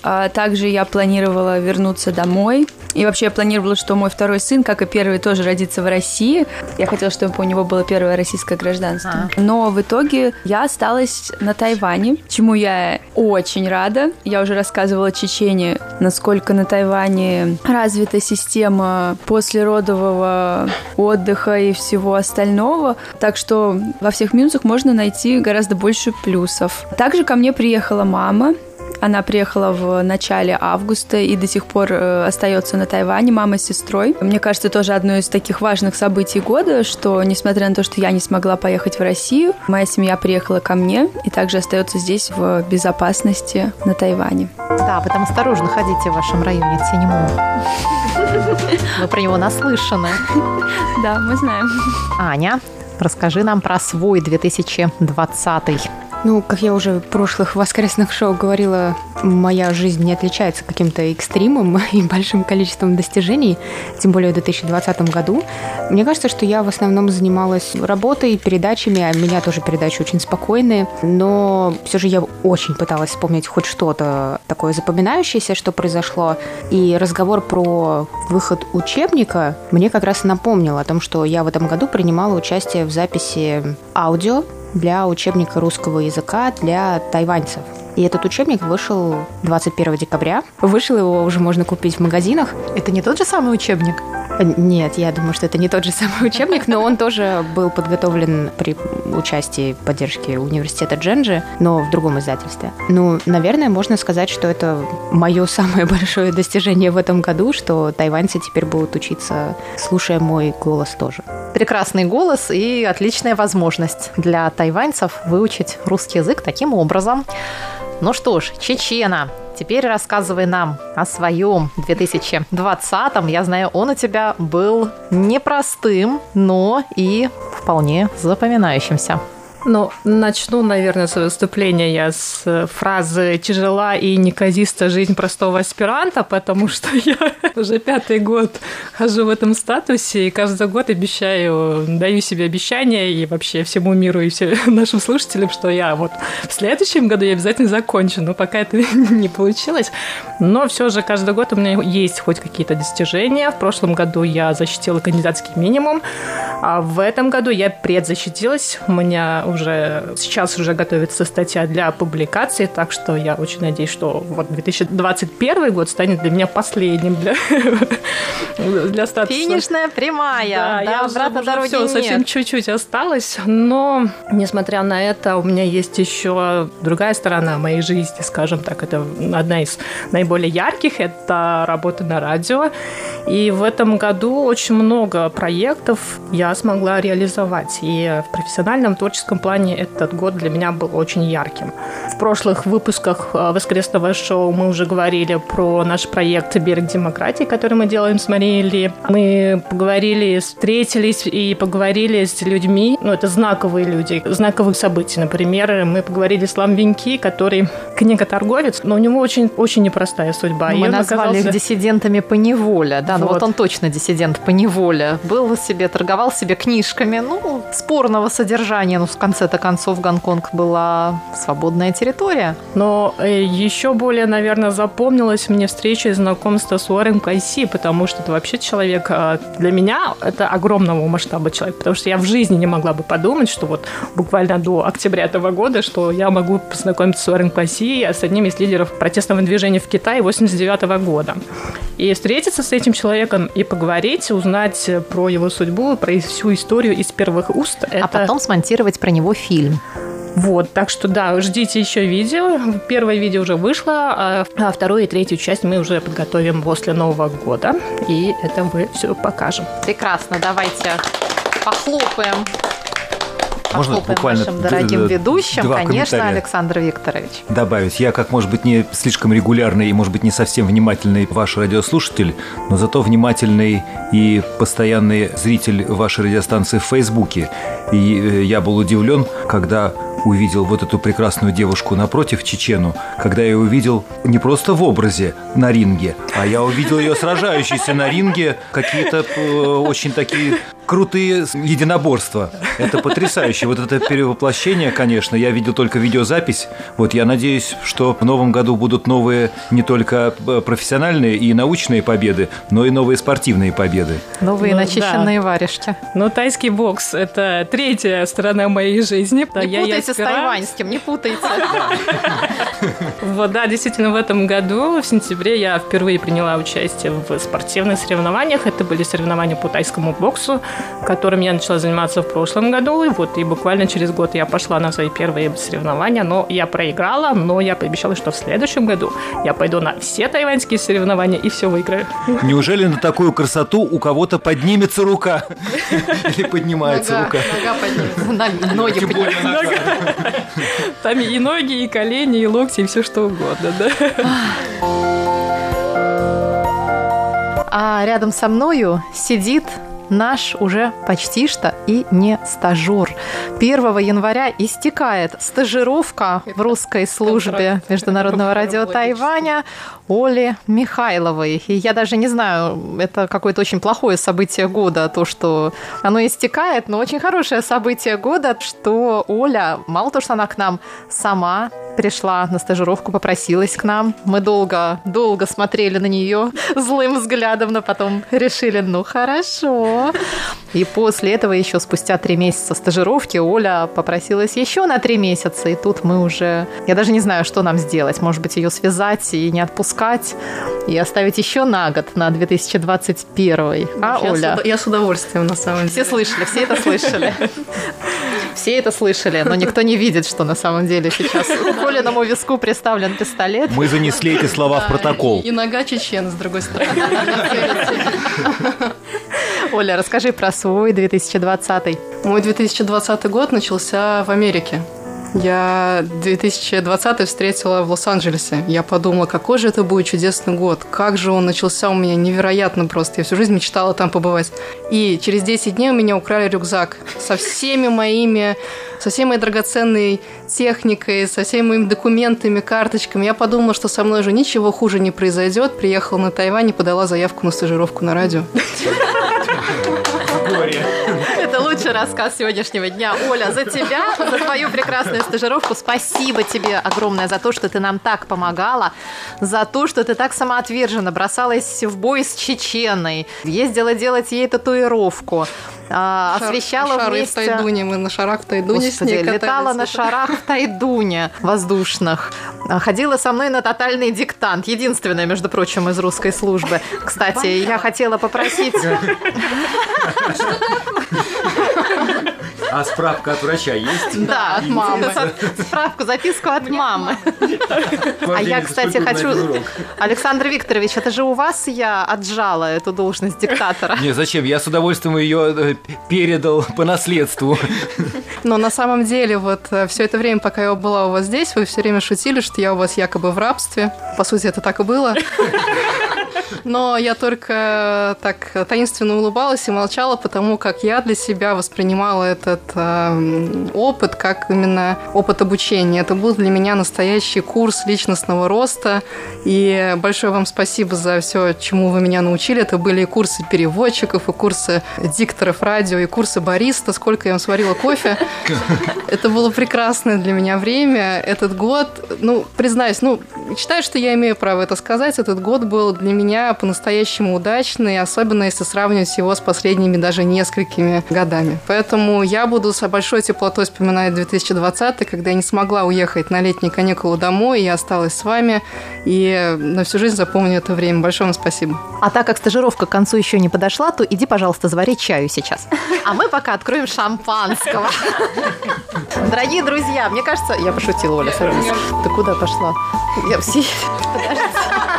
А Также я планировала вернуться домой. И вообще я планировала, что мой второй сын, как и первый, тоже родится в России. Я хотела, чтобы у него было первое российское гражданство. Но в итоге я осталась на Тайване, чему я очень рада. Я уже рассказывала Чечене, насколько на Тайване развита система послеродового отдыха и всего остального. Так что во всех минусах можно найти гораздо больше плюсов. Также ко мне приехала мама, она приехала в начале августа и до сих пор э, остается на Тайване, мама с сестрой. Мне кажется, тоже одно из таких важных событий года, что несмотря на то, что я не смогла поехать в Россию, моя семья приехала ко мне и также остается здесь в безопасности на Тайване. Да, вы там осторожно ходите в вашем районе Тяньму. Мы про него наслышаны. Да, мы знаем. Аня, расскажи нам про свой 2020. Ну, как я уже в прошлых воскресных шоу говорила, моя жизнь не отличается каким-то экстримом и большим количеством достижений, тем более в 2020 году. Мне кажется, что я в основном занималась работой, передачами, а у меня тоже передачи очень спокойные, но все же я очень пыталась вспомнить хоть что-то такое запоминающееся, что произошло. И разговор про выход учебника мне как раз напомнил о том, что я в этом году принимала участие в записи аудио для учебника русского языка для тайваньцев. И этот учебник вышел 21 декабря. Вышел его уже можно купить в магазинах. Это не тот же самый учебник? Нет, я думаю, что это не тот же самый учебник, но он тоже был подготовлен при участии поддержки университета Дженджи, но в другом издательстве. Ну, наверное, можно сказать, что это мое самое большое достижение в этом году, что тайваньцы теперь будут учиться, слушая мой голос тоже. Прекрасный голос и отличная возможность для тайваньцев выучить русский язык таким образом. Ну что ж, Чечена, теперь рассказывай нам о своем 2020-м. Я знаю, он у тебя был непростым, но и вполне запоминающимся. Ну, начну, наверное, свое выступление я с э, фразы «тяжела и неказиста жизнь простого аспиранта», потому что я уже пятый год хожу в этом статусе, и каждый год обещаю, даю себе обещание и вообще всему миру и всем нашим слушателям, что я вот в следующем году я обязательно закончу, но пока это не получилось. Но все же каждый год у меня есть хоть какие-то достижения. В прошлом году я защитила кандидатский минимум, а в этом году я предзащитилась. У меня уже сейчас уже готовится статья для публикации, так что я очень надеюсь, что вот 2021 год станет для меня последним для, для статуса. Финишная прямая, да, я уже- обратно уже дороги всё, нет. совсем чуть-чуть осталось, но несмотря на это, у меня есть еще другая сторона моей жизни, скажем так, это одна из наиболее ярких, это работа на радио, и в этом году очень много проектов я смогла реализовать, и в профессиональном творческом плане этот год для меня был очень ярким. В прошлых выпусках э, воскресного шоу мы уже говорили про наш проект «Берег демократии», который мы делаем с Марией Ли. Мы поговорили, встретились и поговорили с людьми, ну, это знаковые люди, знаковых событий. Например, мы поговорили с Лам Венки, который книготорговец, но у него очень, очень непростая судьба. И Мы он назвали их оказался- диссидентами по неволе. Да, ну Вот. вот он точно диссидент по неволе. Был себе, торговал себе книжками, ну, спорного содержания, ну, в конце конце-то концов Гонконг была свободная территория. Но э, еще более, наверное, запомнилась мне встреча и знакомство с Уоррен Кайси, потому что это вообще человек, э, для меня это огромного масштаба человек, потому что я в жизни не могла бы подумать, что вот буквально до октября этого года, что я могу познакомиться с Уоррен Кайси, с одним из лидеров протестного движения в Китае 89 года. И встретиться с этим человеком и поговорить, узнать про его судьбу, про всю историю из первых уст. А это... потом смонтировать про него фильм. Вот, так что да, ждите еще видео. Первое видео уже вышло, а, а вторую и третью часть мы уже подготовим после Нового года, и это вы все покажем. Прекрасно, давайте похлопаем можно буквально нашим дорогим ведущим, конечно, Александр Викторович. Добавить. Я, как, может быть, не слишком регулярный и, может быть, не совсем внимательный ваш радиослушатель, но зато внимательный и постоянный зритель вашей радиостанции в Фейсбуке. И э, я был удивлен, когда увидел вот эту прекрасную девушку напротив, чечену, когда я увидел не просто в образе на ринге, а я увидел ее сражающейся на ринге, какие-то э, очень такие крутые единоборства. Это потрясающе. Вот это перевоплощение, конечно, я видел только видеозапись. Вот я надеюсь, что в новом году будут новые не только э, профессиональные и научные победы, но и новые спортивные победы. Новые ну, начищенные да. варежки. Ну, тайский бокс – это третья сторона моей жизни. Не я, путайте я с тайваньским, не путайте. Вот, да, действительно, в этом году, в сентябре, я впервые приняла участие в спортивных соревнованиях. Это были соревнования по тайскому боксу которым я начала заниматься в прошлом году. И вот и буквально через год я пошла на свои первые соревнования, но я проиграла, но я пообещала, что в следующем году я пойду на все тайваньские соревнования и все выиграю. Неужели на такую красоту у кого-то поднимется рука? Или поднимается рука? Нога поднимется, ноги поднимаются. Там и ноги, и колени, и локти, и все что угодно, да. А рядом со мною сидит наш уже почти что и не стажер. 1 января истекает стажировка в русской службе Международного радио Тайваня Оли Михайловой. И я даже не знаю, это какое-то очень плохое событие года, то, что оно истекает, но очень хорошее событие года, что Оля, мало то, что она к нам сама пришла на стажировку, попросилась к нам. Мы долго, долго смотрели на нее злым взглядом, но потом решили, ну хорошо. И после этого еще спустя три месяца стажировки Оля попросилась еще на три месяца, и тут мы уже... Я даже не знаю, что нам сделать. Может быть, ее связать и не отпускать, и оставить еще на год, на 2021. А, я Оля? С, я с удовольствием, на самом деле. Все слышали, все это слышали. Все это слышали, но никто не видит, что на самом деле сейчас у Колиному виску представлен пистолет. Мы занесли эти слова в протокол. И нога чечен, с другой стороны. Оля, расскажи про свой 2020. Мой 2020 год начался в Америке. Я 2020 встретила в Лос-Анджелесе. Я подумала, какой же это будет чудесный год. Как же он начался у меня невероятно просто. Я всю жизнь мечтала там побывать. И через 10 дней у меня украли рюкзак со всеми моими со всей моей драгоценной техникой, со всеми моими документами, карточками. Я подумала, что со мной уже ничего хуже не произойдет. Приехала на Тайвань и подала заявку на стажировку на радио. Горе лучший рассказ сегодняшнего дня. Оля, за тебя, за твою прекрасную стажировку. Спасибо тебе огромное за то, что ты нам так помогала, за то, что ты так самоотверженно бросалась в бой с чеченой, ездила делать ей татуировку, Шар, освещала шары вместе... в Тайдуне, мы на шарах в Тайдуне Господи, с ней катались. летала на шарах в Тайдуне воздушных, а, ходила со мной на тотальный диктант, единственная, между прочим, из русской службы. Кстати, я хотела попросить... А справка от врача есть? Да, от мамы. Справку, записку от мамы. А я, кстати, хочу... Александр Викторович, это же у вас я отжала эту должность диктатора. Не, зачем? Я с удовольствием ее э, передал по наследству. Но на самом деле, вот э, все это время, пока я была у вас здесь, вы все время шутили, что я у вас якобы в рабстве. По сути, это так и было. Но я только так таинственно улыбалась и молчала, потому как я для себя воспринимала этот э, опыт как именно опыт обучения. Это был для меня настоящий курс личностного роста. И большое вам спасибо за все, чему вы меня научили. Это были и курсы переводчиков, и курсы дикторов радио, и курсы бариста. Сколько я вам сварила кофе. Это было прекрасное для меня время. Этот год, ну, признаюсь, ну, считаю, что я имею право это сказать. Этот год был для меня по-настоящему удачный, особенно если сравнивать его с последними даже несколькими годами. Поэтому я буду с большой теплотой вспоминать 2020, когда я не смогла уехать на летние каникулы домой, и я осталась с вами, и на всю жизнь запомню это время. Большое вам спасибо. А так как стажировка к концу еще не подошла, то иди, пожалуйста, завари чаю сейчас. А мы пока откроем шампанского. Дорогие друзья, мне кажется... Я пошутила, Оля. Ты куда пошла? Я все... Подождите.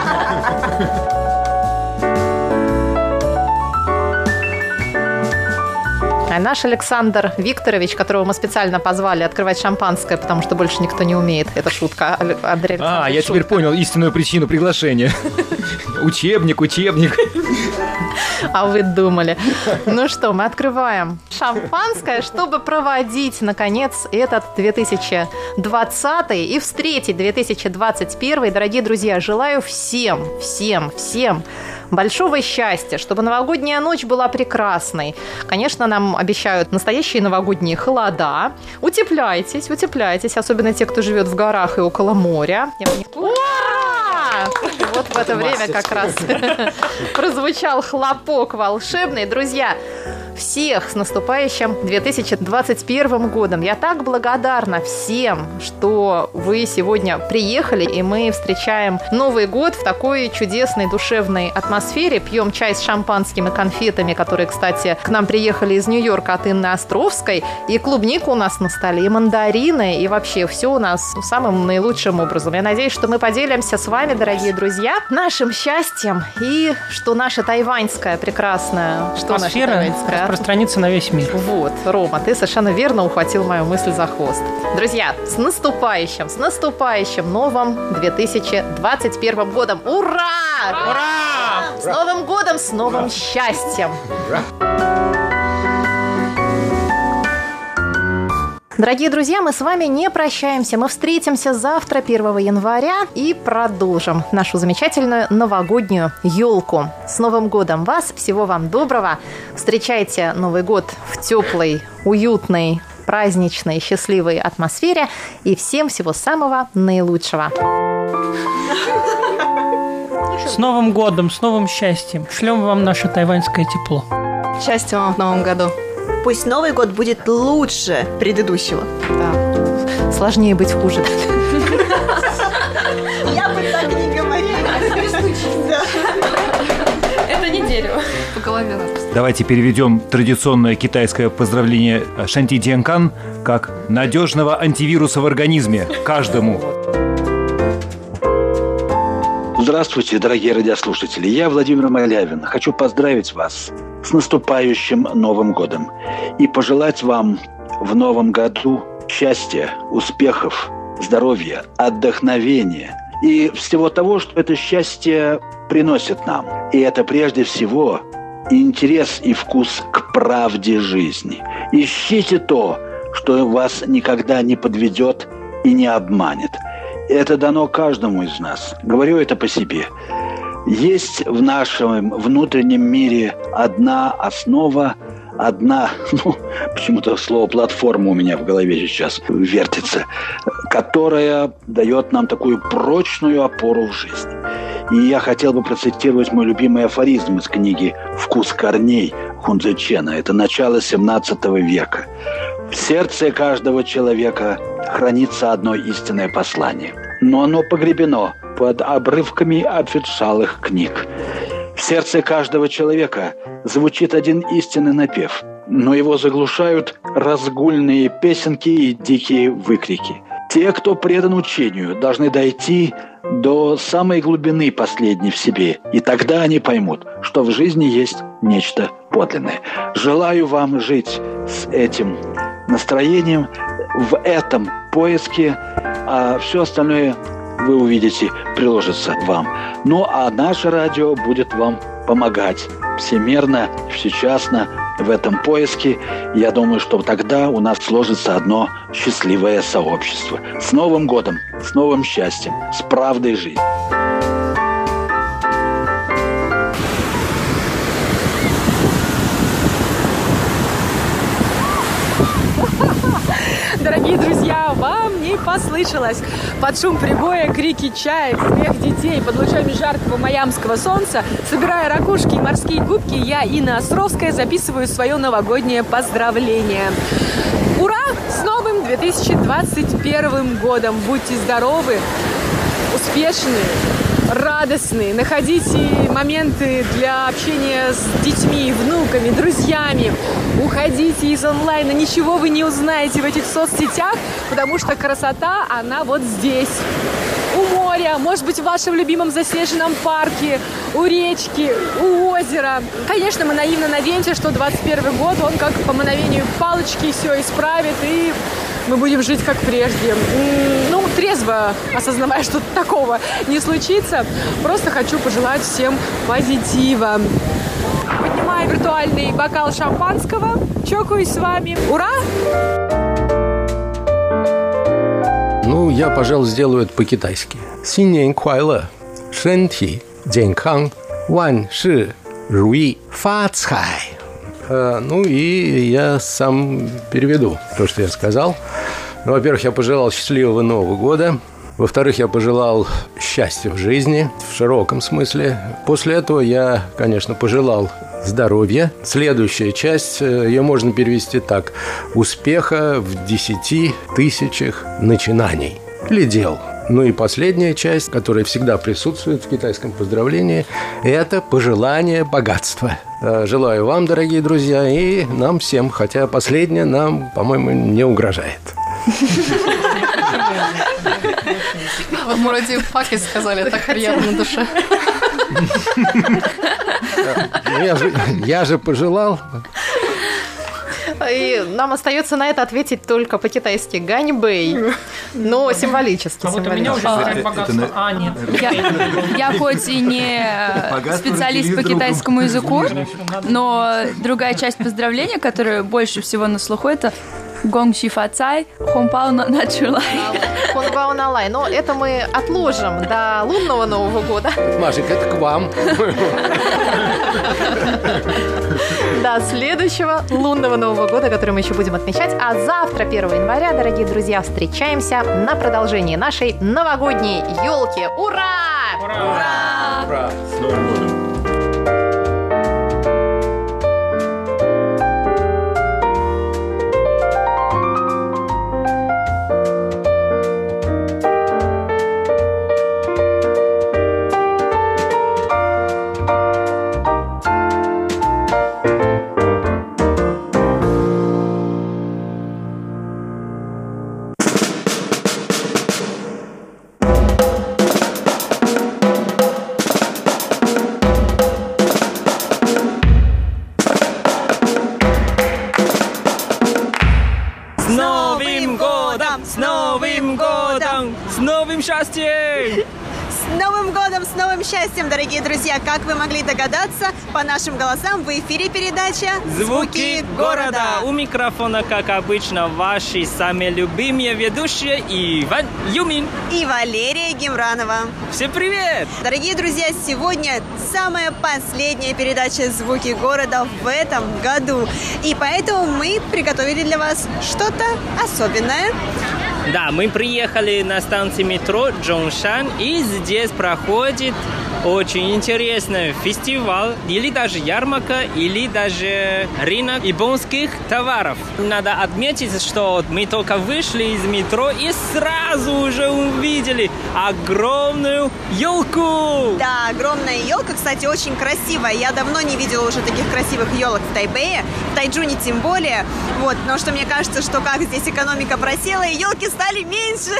А наш Александр Викторович, которого мы специально позвали открывать шампанское, потому что больше никто не умеет. Это шутка, Андрей А, я теперь понял истинную причину приглашения. Учебник, учебник. А вы думали. Ну что, мы открываем шампанское, чтобы проводить, наконец, этот 2020 и встретить 2021. Дорогие друзья, желаю всем, всем, всем большого счастья, чтобы новогодняя ночь была прекрасной. Конечно, нам обещают настоящие новогодние холода. Утепляйтесь, утепляйтесь, особенно те, кто живет в горах и около моря. Ура! Вот в это время как раз прозвучал хлопок волшебный. Друзья, всех с наступающим 2021 годом. Я так благодарна всем, что вы сегодня приехали, и мы встречаем Новый год в такой чудесной душевной атмосфере. Пьем чай с шампанским и конфетами, которые, кстати, к нам приехали из Нью-Йорка от Инны Островской. И клубника у нас на столе, и мандарины, и вообще все у нас самым наилучшим образом. Я надеюсь, что мы поделимся с вами, дорогие друзья, нашим счастьем и что наша тайваньская прекрасная, что наша тайваньская распространиться на весь мир. Вот, Рома, ты совершенно верно ухватил мою мысль за хвост. Друзья, с наступающим, с наступающим новым 2021 годом! Ура! Ура! С Новым годом, с новым счастьем! Дорогие друзья, мы с вами не прощаемся. Мы встретимся завтра, 1 января, и продолжим нашу замечательную новогоднюю елку. С Новым годом вас! Всего вам доброго! Встречайте Новый год в теплой, уютной, праздничной, счастливой атмосфере. И всем всего самого наилучшего! С Новым годом, с новым счастьем. Шлем вам наше тайваньское тепло. Счастья вам в новом году. Пусть Новый год будет лучше предыдущего. Да. Сложнее быть хуже. Я бы так не говорила. Это не дерево. По голове. Давайте переведем традиционное китайское поздравление Шанти Дианкан как надежного антивируса в организме каждому. Здравствуйте, дорогие радиослушатели. Я Владимир Малявин. Хочу поздравить вас с наступающим Новым годом и пожелать вам в новом году счастья, успехов, здоровья, отдохновения и всего того, что это счастье приносит нам. И это прежде всего интерес и вкус к правде жизни. Ищите то, что вас никогда не подведет и не обманет. Это дано каждому из нас. Говорю это по себе. Есть в нашем внутреннем мире одна основа, одна, ну, почему-то слово платформа у меня в голове сейчас вертится, которая дает нам такую прочную опору в жизни. И я хотел бы процитировать мой любимый афоризм из книги «Вкус корней» Хунзе Чена. Это начало 17 века. В сердце каждого человека хранится одно истинное послание, но оно погребено под обрывками обветшалых книг. В сердце каждого человека звучит один истинный напев, но его заглушают разгульные песенки и дикие выкрики. Те, кто предан учению, должны дойти до самой глубины последней в себе, и тогда они поймут, что в жизни есть нечто подлинное. Желаю вам жить с этим настроением, в этом поиске, а все остальное вы увидите, приложится вам. Ну а наше радио будет вам помогать всемерно, всечасно в этом поиске. Я думаю, что тогда у нас сложится одно счастливое сообщество. С Новым годом, с новым счастьем, с правдой жизни. Дорогие друзья, вам не послышалось. Под шум прибоя, крики чаек, смех детей, под лучами жаркого майамского солнца, собирая ракушки и морские губки, я, Инна Островская, записываю свое новогоднее поздравление. Ура! С новым 2021 годом! Будьте здоровы, успешны, радостные, находите моменты для общения с детьми, внуками, друзьями. Уходите из онлайна, ничего вы не узнаете в этих соцсетях, потому что красота, она вот здесь. У моря, может быть, в вашем любимом заснеженном парке, у речки, у озера. Конечно, мы наивно надеемся, что 21 год, он как по мановению палочки все исправит и мы будем жить как прежде. Ну, трезво осознавая, что такого не случится. Просто хочу пожелать всем позитива. Поднимаю виртуальный бокал шампанского, чокаюсь с вами. Ура! Ну, я, пожалуй, сделаю это по-китайски. Синьян куайле, шэнти, дзянкан, ван ши, руи, фа цай. Э, ну и я сам переведу то, что я сказал. Ну, во-первых, я пожелал счастливого Нового года. Во-вторых, я пожелал счастья в жизни, в широком смысле. После этого я, конечно, пожелал здоровья. Следующая часть, э, ее можно перевести так. Успеха в десяти тысячах начинаний или дел. Ну и последняя часть, которая всегда присутствует в китайском поздравлении, это пожелание богатства. Э, желаю вам, дорогие друзья, и нам всем, хотя последнее нам, по-моему, не угрожает. Вроде паки сказали, так приятно на душе. Ну, я, же, я же пожелал. И нам остается на это ответить только по-китайски ганьбэй, но символически. А вот у меня уже. А, нет. Я, хоть и не специалист по китайскому языку, но другая часть поздравления, которая больше всего на слуху, это Гонг Фа Цай, Хомпао на Чулай. Хонбао на лай. Но это мы отложим до лунного Нового года. Машик, это к вам. До следующего лунного Нового года, который мы еще будем отмечать. А завтра, 1 января, дорогие друзья, встречаемся на продолжении нашей новогодней елки. Ура! Ура! Ура! С Новым годом! Новым счастьем, дорогие друзья! Как вы могли догадаться, по нашим голосам в эфире передача Звуки города! У микрофона, как обычно, ваши самые любимые ведущие Иван Юмин. и Валерия Гемранова. Всем привет! Дорогие друзья, сегодня самая последняя передача «Звуки города» в этом году. И поэтому мы приготовили для вас что-то особенное. Да, мы приехали на станцию метро Джоншан, и здесь проходит очень интересный фестиваль, или даже ярмарка, или даже рынок японских товаров. Надо отметить, что мы только вышли из метро и сразу уже увидели огромную елку. Да, огромная елка, кстати, очень красивая. Я давно не видела уже таких красивых елок в Тайбэе, в Тайджуне тем более. Вот, но что мне кажется, что как здесь экономика просела, и елки стали меньше.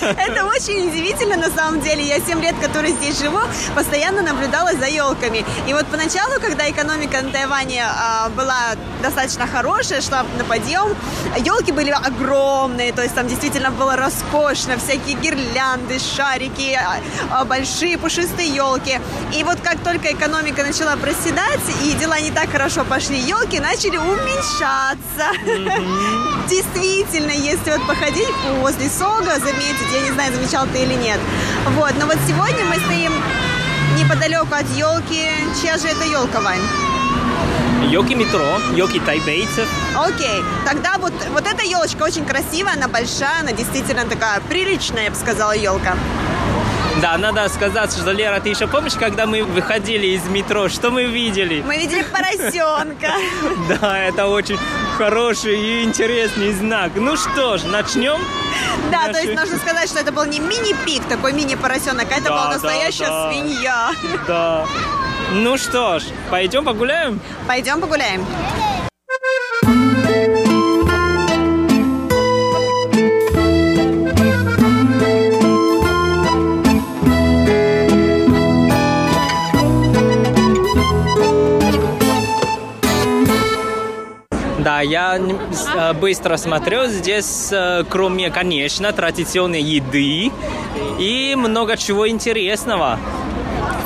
Это очень удивительно на самом деле. Я 7 лет, который здесь живу, постоянно наблюдала за елками. И вот поначалу, когда экономика на Тайване а, была достаточно хорошее, шла на подъем. Елки были огромные, то есть там действительно было роскошно, всякие гирлянды, шарики, а, а, большие пушистые елки. И вот как только экономика начала проседать и дела не так хорошо пошли, елки начали уменьшаться. Действительно, если вот походить возле Сога, заметить, я не знаю, замечал ты или нет. Вот, но вот сегодня мы стоим неподалеку от елки. Чья же это елка, Вань? Елки метро, елки тайбейцев. Окей, тогда вот, вот эта елочка очень красивая, она большая, она действительно такая приличная, я бы сказала, елка. Да, надо сказать, что, Лера, ты еще помнишь, когда мы выходили из метро, что мы видели? Мы видели поросенка. Да, это очень хороший и интересный знак. Ну что ж, начнем? Да, то есть нужно сказать, что это был не мини-пик, такой мини-поросенок, а это была настоящая свинья. Да. Ну что ж, пойдем погуляем? Пойдем погуляем. Я э, быстро смотрю. Здесь, э, кроме, конечно, традиционной еды и много чего интересного.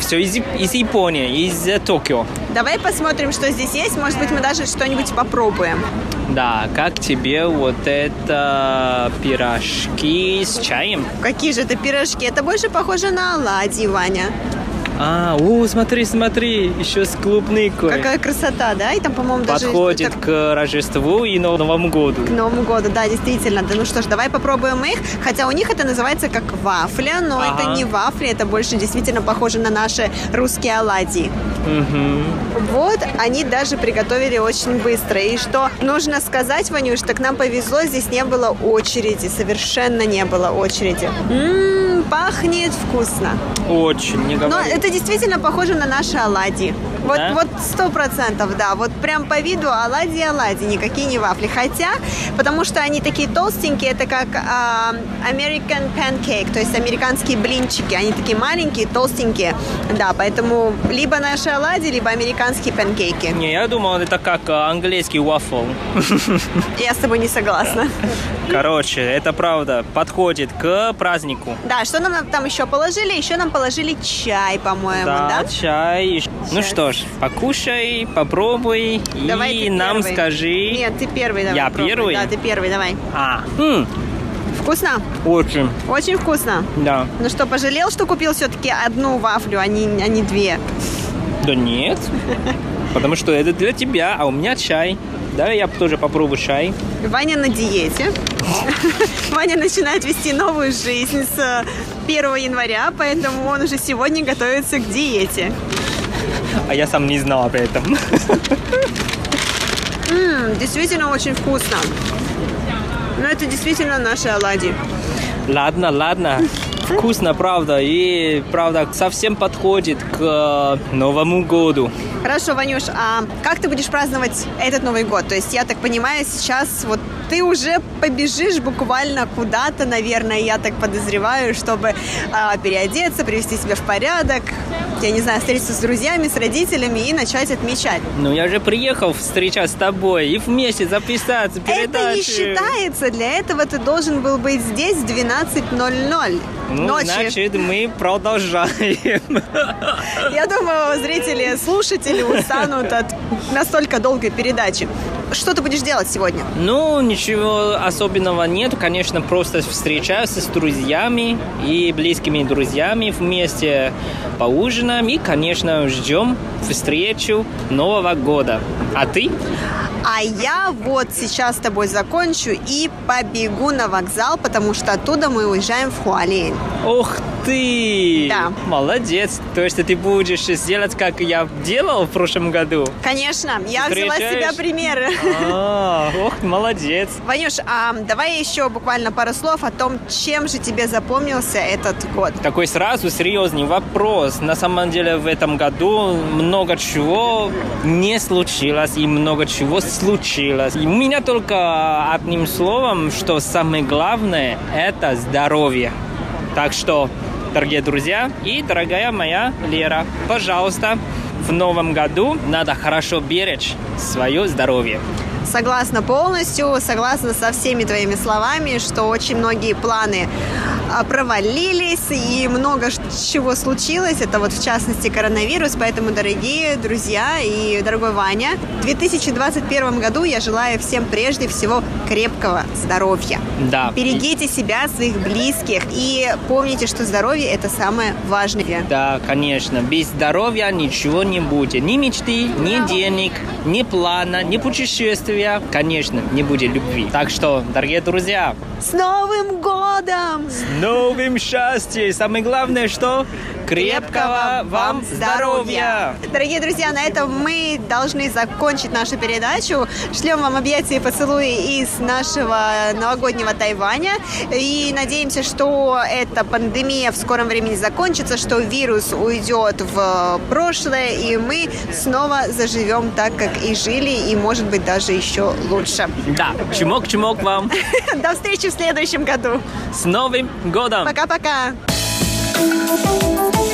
Все из, из Японии, из э, Токио. Давай посмотрим, что здесь есть. Может быть, мы даже что-нибудь попробуем. Да, как тебе вот это пирожки с чаем? Какие же это пирожки? Это больше похоже на оладьи, Ваня. А, о, смотри, смотри, еще с клубникой. Какая красота, да? И там, по-моему, даже... Подходит это... к Рождеству и Новому году. К Новому году, да, действительно. Да, ну что ж, давай попробуем их. Хотя у них это называется как вафля, но ага. это не вафля, это больше действительно похоже на наши русские оладьи. Угу. Вот, они даже приготовили очень быстро. И что нужно сказать, Ванюш, что к нам повезло, здесь не было очереди, совершенно не было очереди. М-м, пахнет вкусно. Очень, не говори. Но это действительно похоже на наши оладьи. Вот, да? вот сто процентов, да. Вот прям по виду оладьи, оладьи, никакие не вафли. Хотя, потому что они такие толстенькие, это как э, American pancake, то есть американские блинчики. Они такие маленькие, толстенькие. Да, поэтому либо наши оладьи, либо американские панкейки. Не, я думал, это как английский waffle. Я с тобой не согласна. Короче, это правда. Подходит к празднику. Да, что нам там еще положили? Еще нам положили чай, по-моему, да? Да, чай. Ну что ж, покушай, попробуй давай и нам первый. скажи. Нет, ты первый давай. Я пробуй. первый? Да, ты первый, давай. А, хм. Вкусно? Очень. Очень вкусно? Да. Ну что, пожалел, что купил все-таки одну вафлю, а не, а не две? Да нет. Потому что это для тебя, а у меня чай. Да, я тоже попробую чай. Ваня на диете. Ваня начинает вести новую жизнь с 1 января, поэтому он уже сегодня готовится к диете. А я сам не знал об этом. М-м, действительно очень вкусно. Но это действительно наши оладьи. Ладно, ладно. Вкусно, правда. И, правда, совсем подходит к Новому году. Хорошо, Ванюш, а как ты будешь праздновать этот Новый год? То есть, я так понимаю, сейчас вот ты уже побежишь буквально куда-то, наверное, я так подозреваю, чтобы а, переодеться, привести себя в порядок, я не знаю, встретиться с друзьями, с родителями и начать отмечать. Ну, я же приехал встречать с тобой и вместе записаться передачу. Это не считается. Для этого ты должен был быть здесь в 12.00 ну, ночи. значит, мы продолжаем. Я думаю, зрители, слушатели устанут от настолько долгой передачи. Что ты будешь делать сегодня? Ну, ничего особенного нет. Конечно, просто встречаюсь с друзьями и близкими друзьями вместе поужинаем и, конечно, ждем встречу Нового года. А ты? А я вот сейчас с тобой закончу и побегу на вокзал, потому что оттуда мы уезжаем в Хуалинь. Ох ты! Да. Молодец. То есть ты будешь сделать, как я делал в прошлом году? Конечно. Я взяла с себя примеры. А, ох, молодец. Ванюш, а давай еще буквально пару слов о том, чем же тебе запомнился этот год. Такой сразу серьезный вопрос. На самом деле в этом году много чего не случилось и много чего случилось. И у меня только одним словом, что самое главное – это здоровье. Так что, дорогие друзья и дорогая моя Лера, пожалуйста, в новом году надо хорошо беречь свое здоровье. Согласна полностью, согласна со всеми твоими словами, что очень многие планы а, провалились и много чего случилось. Это вот в частности коронавирус. Поэтому, дорогие друзья и дорогой Ваня, в 2021 году я желаю всем прежде всего крепкого здоровья. Да. Берегите себя, своих близких и помните, что здоровье – это самое важное. Да, конечно. Без здоровья ничего не будет. Ни мечты, ни денег, ни плана, ни путешествия. Конечно, не будет любви. Так что, дорогие друзья, С Новым годом! с новым счастьем! Самое главное, что крепкого вам здоровья! Дорогие друзья, на этом мы должны закончить нашу передачу. Шлем вам объятия и поцелуи из нашего новогоднего Тайваня. И надеемся, что эта пандемия в скором времени закончится, что вирус уйдет в прошлое, и мы снова заживем так, как и жили, и, может быть, даже еще лучше. Да, чмок-чмок вам! До встречи в следующем году. С Новым годом! Пока-пока. Thank you.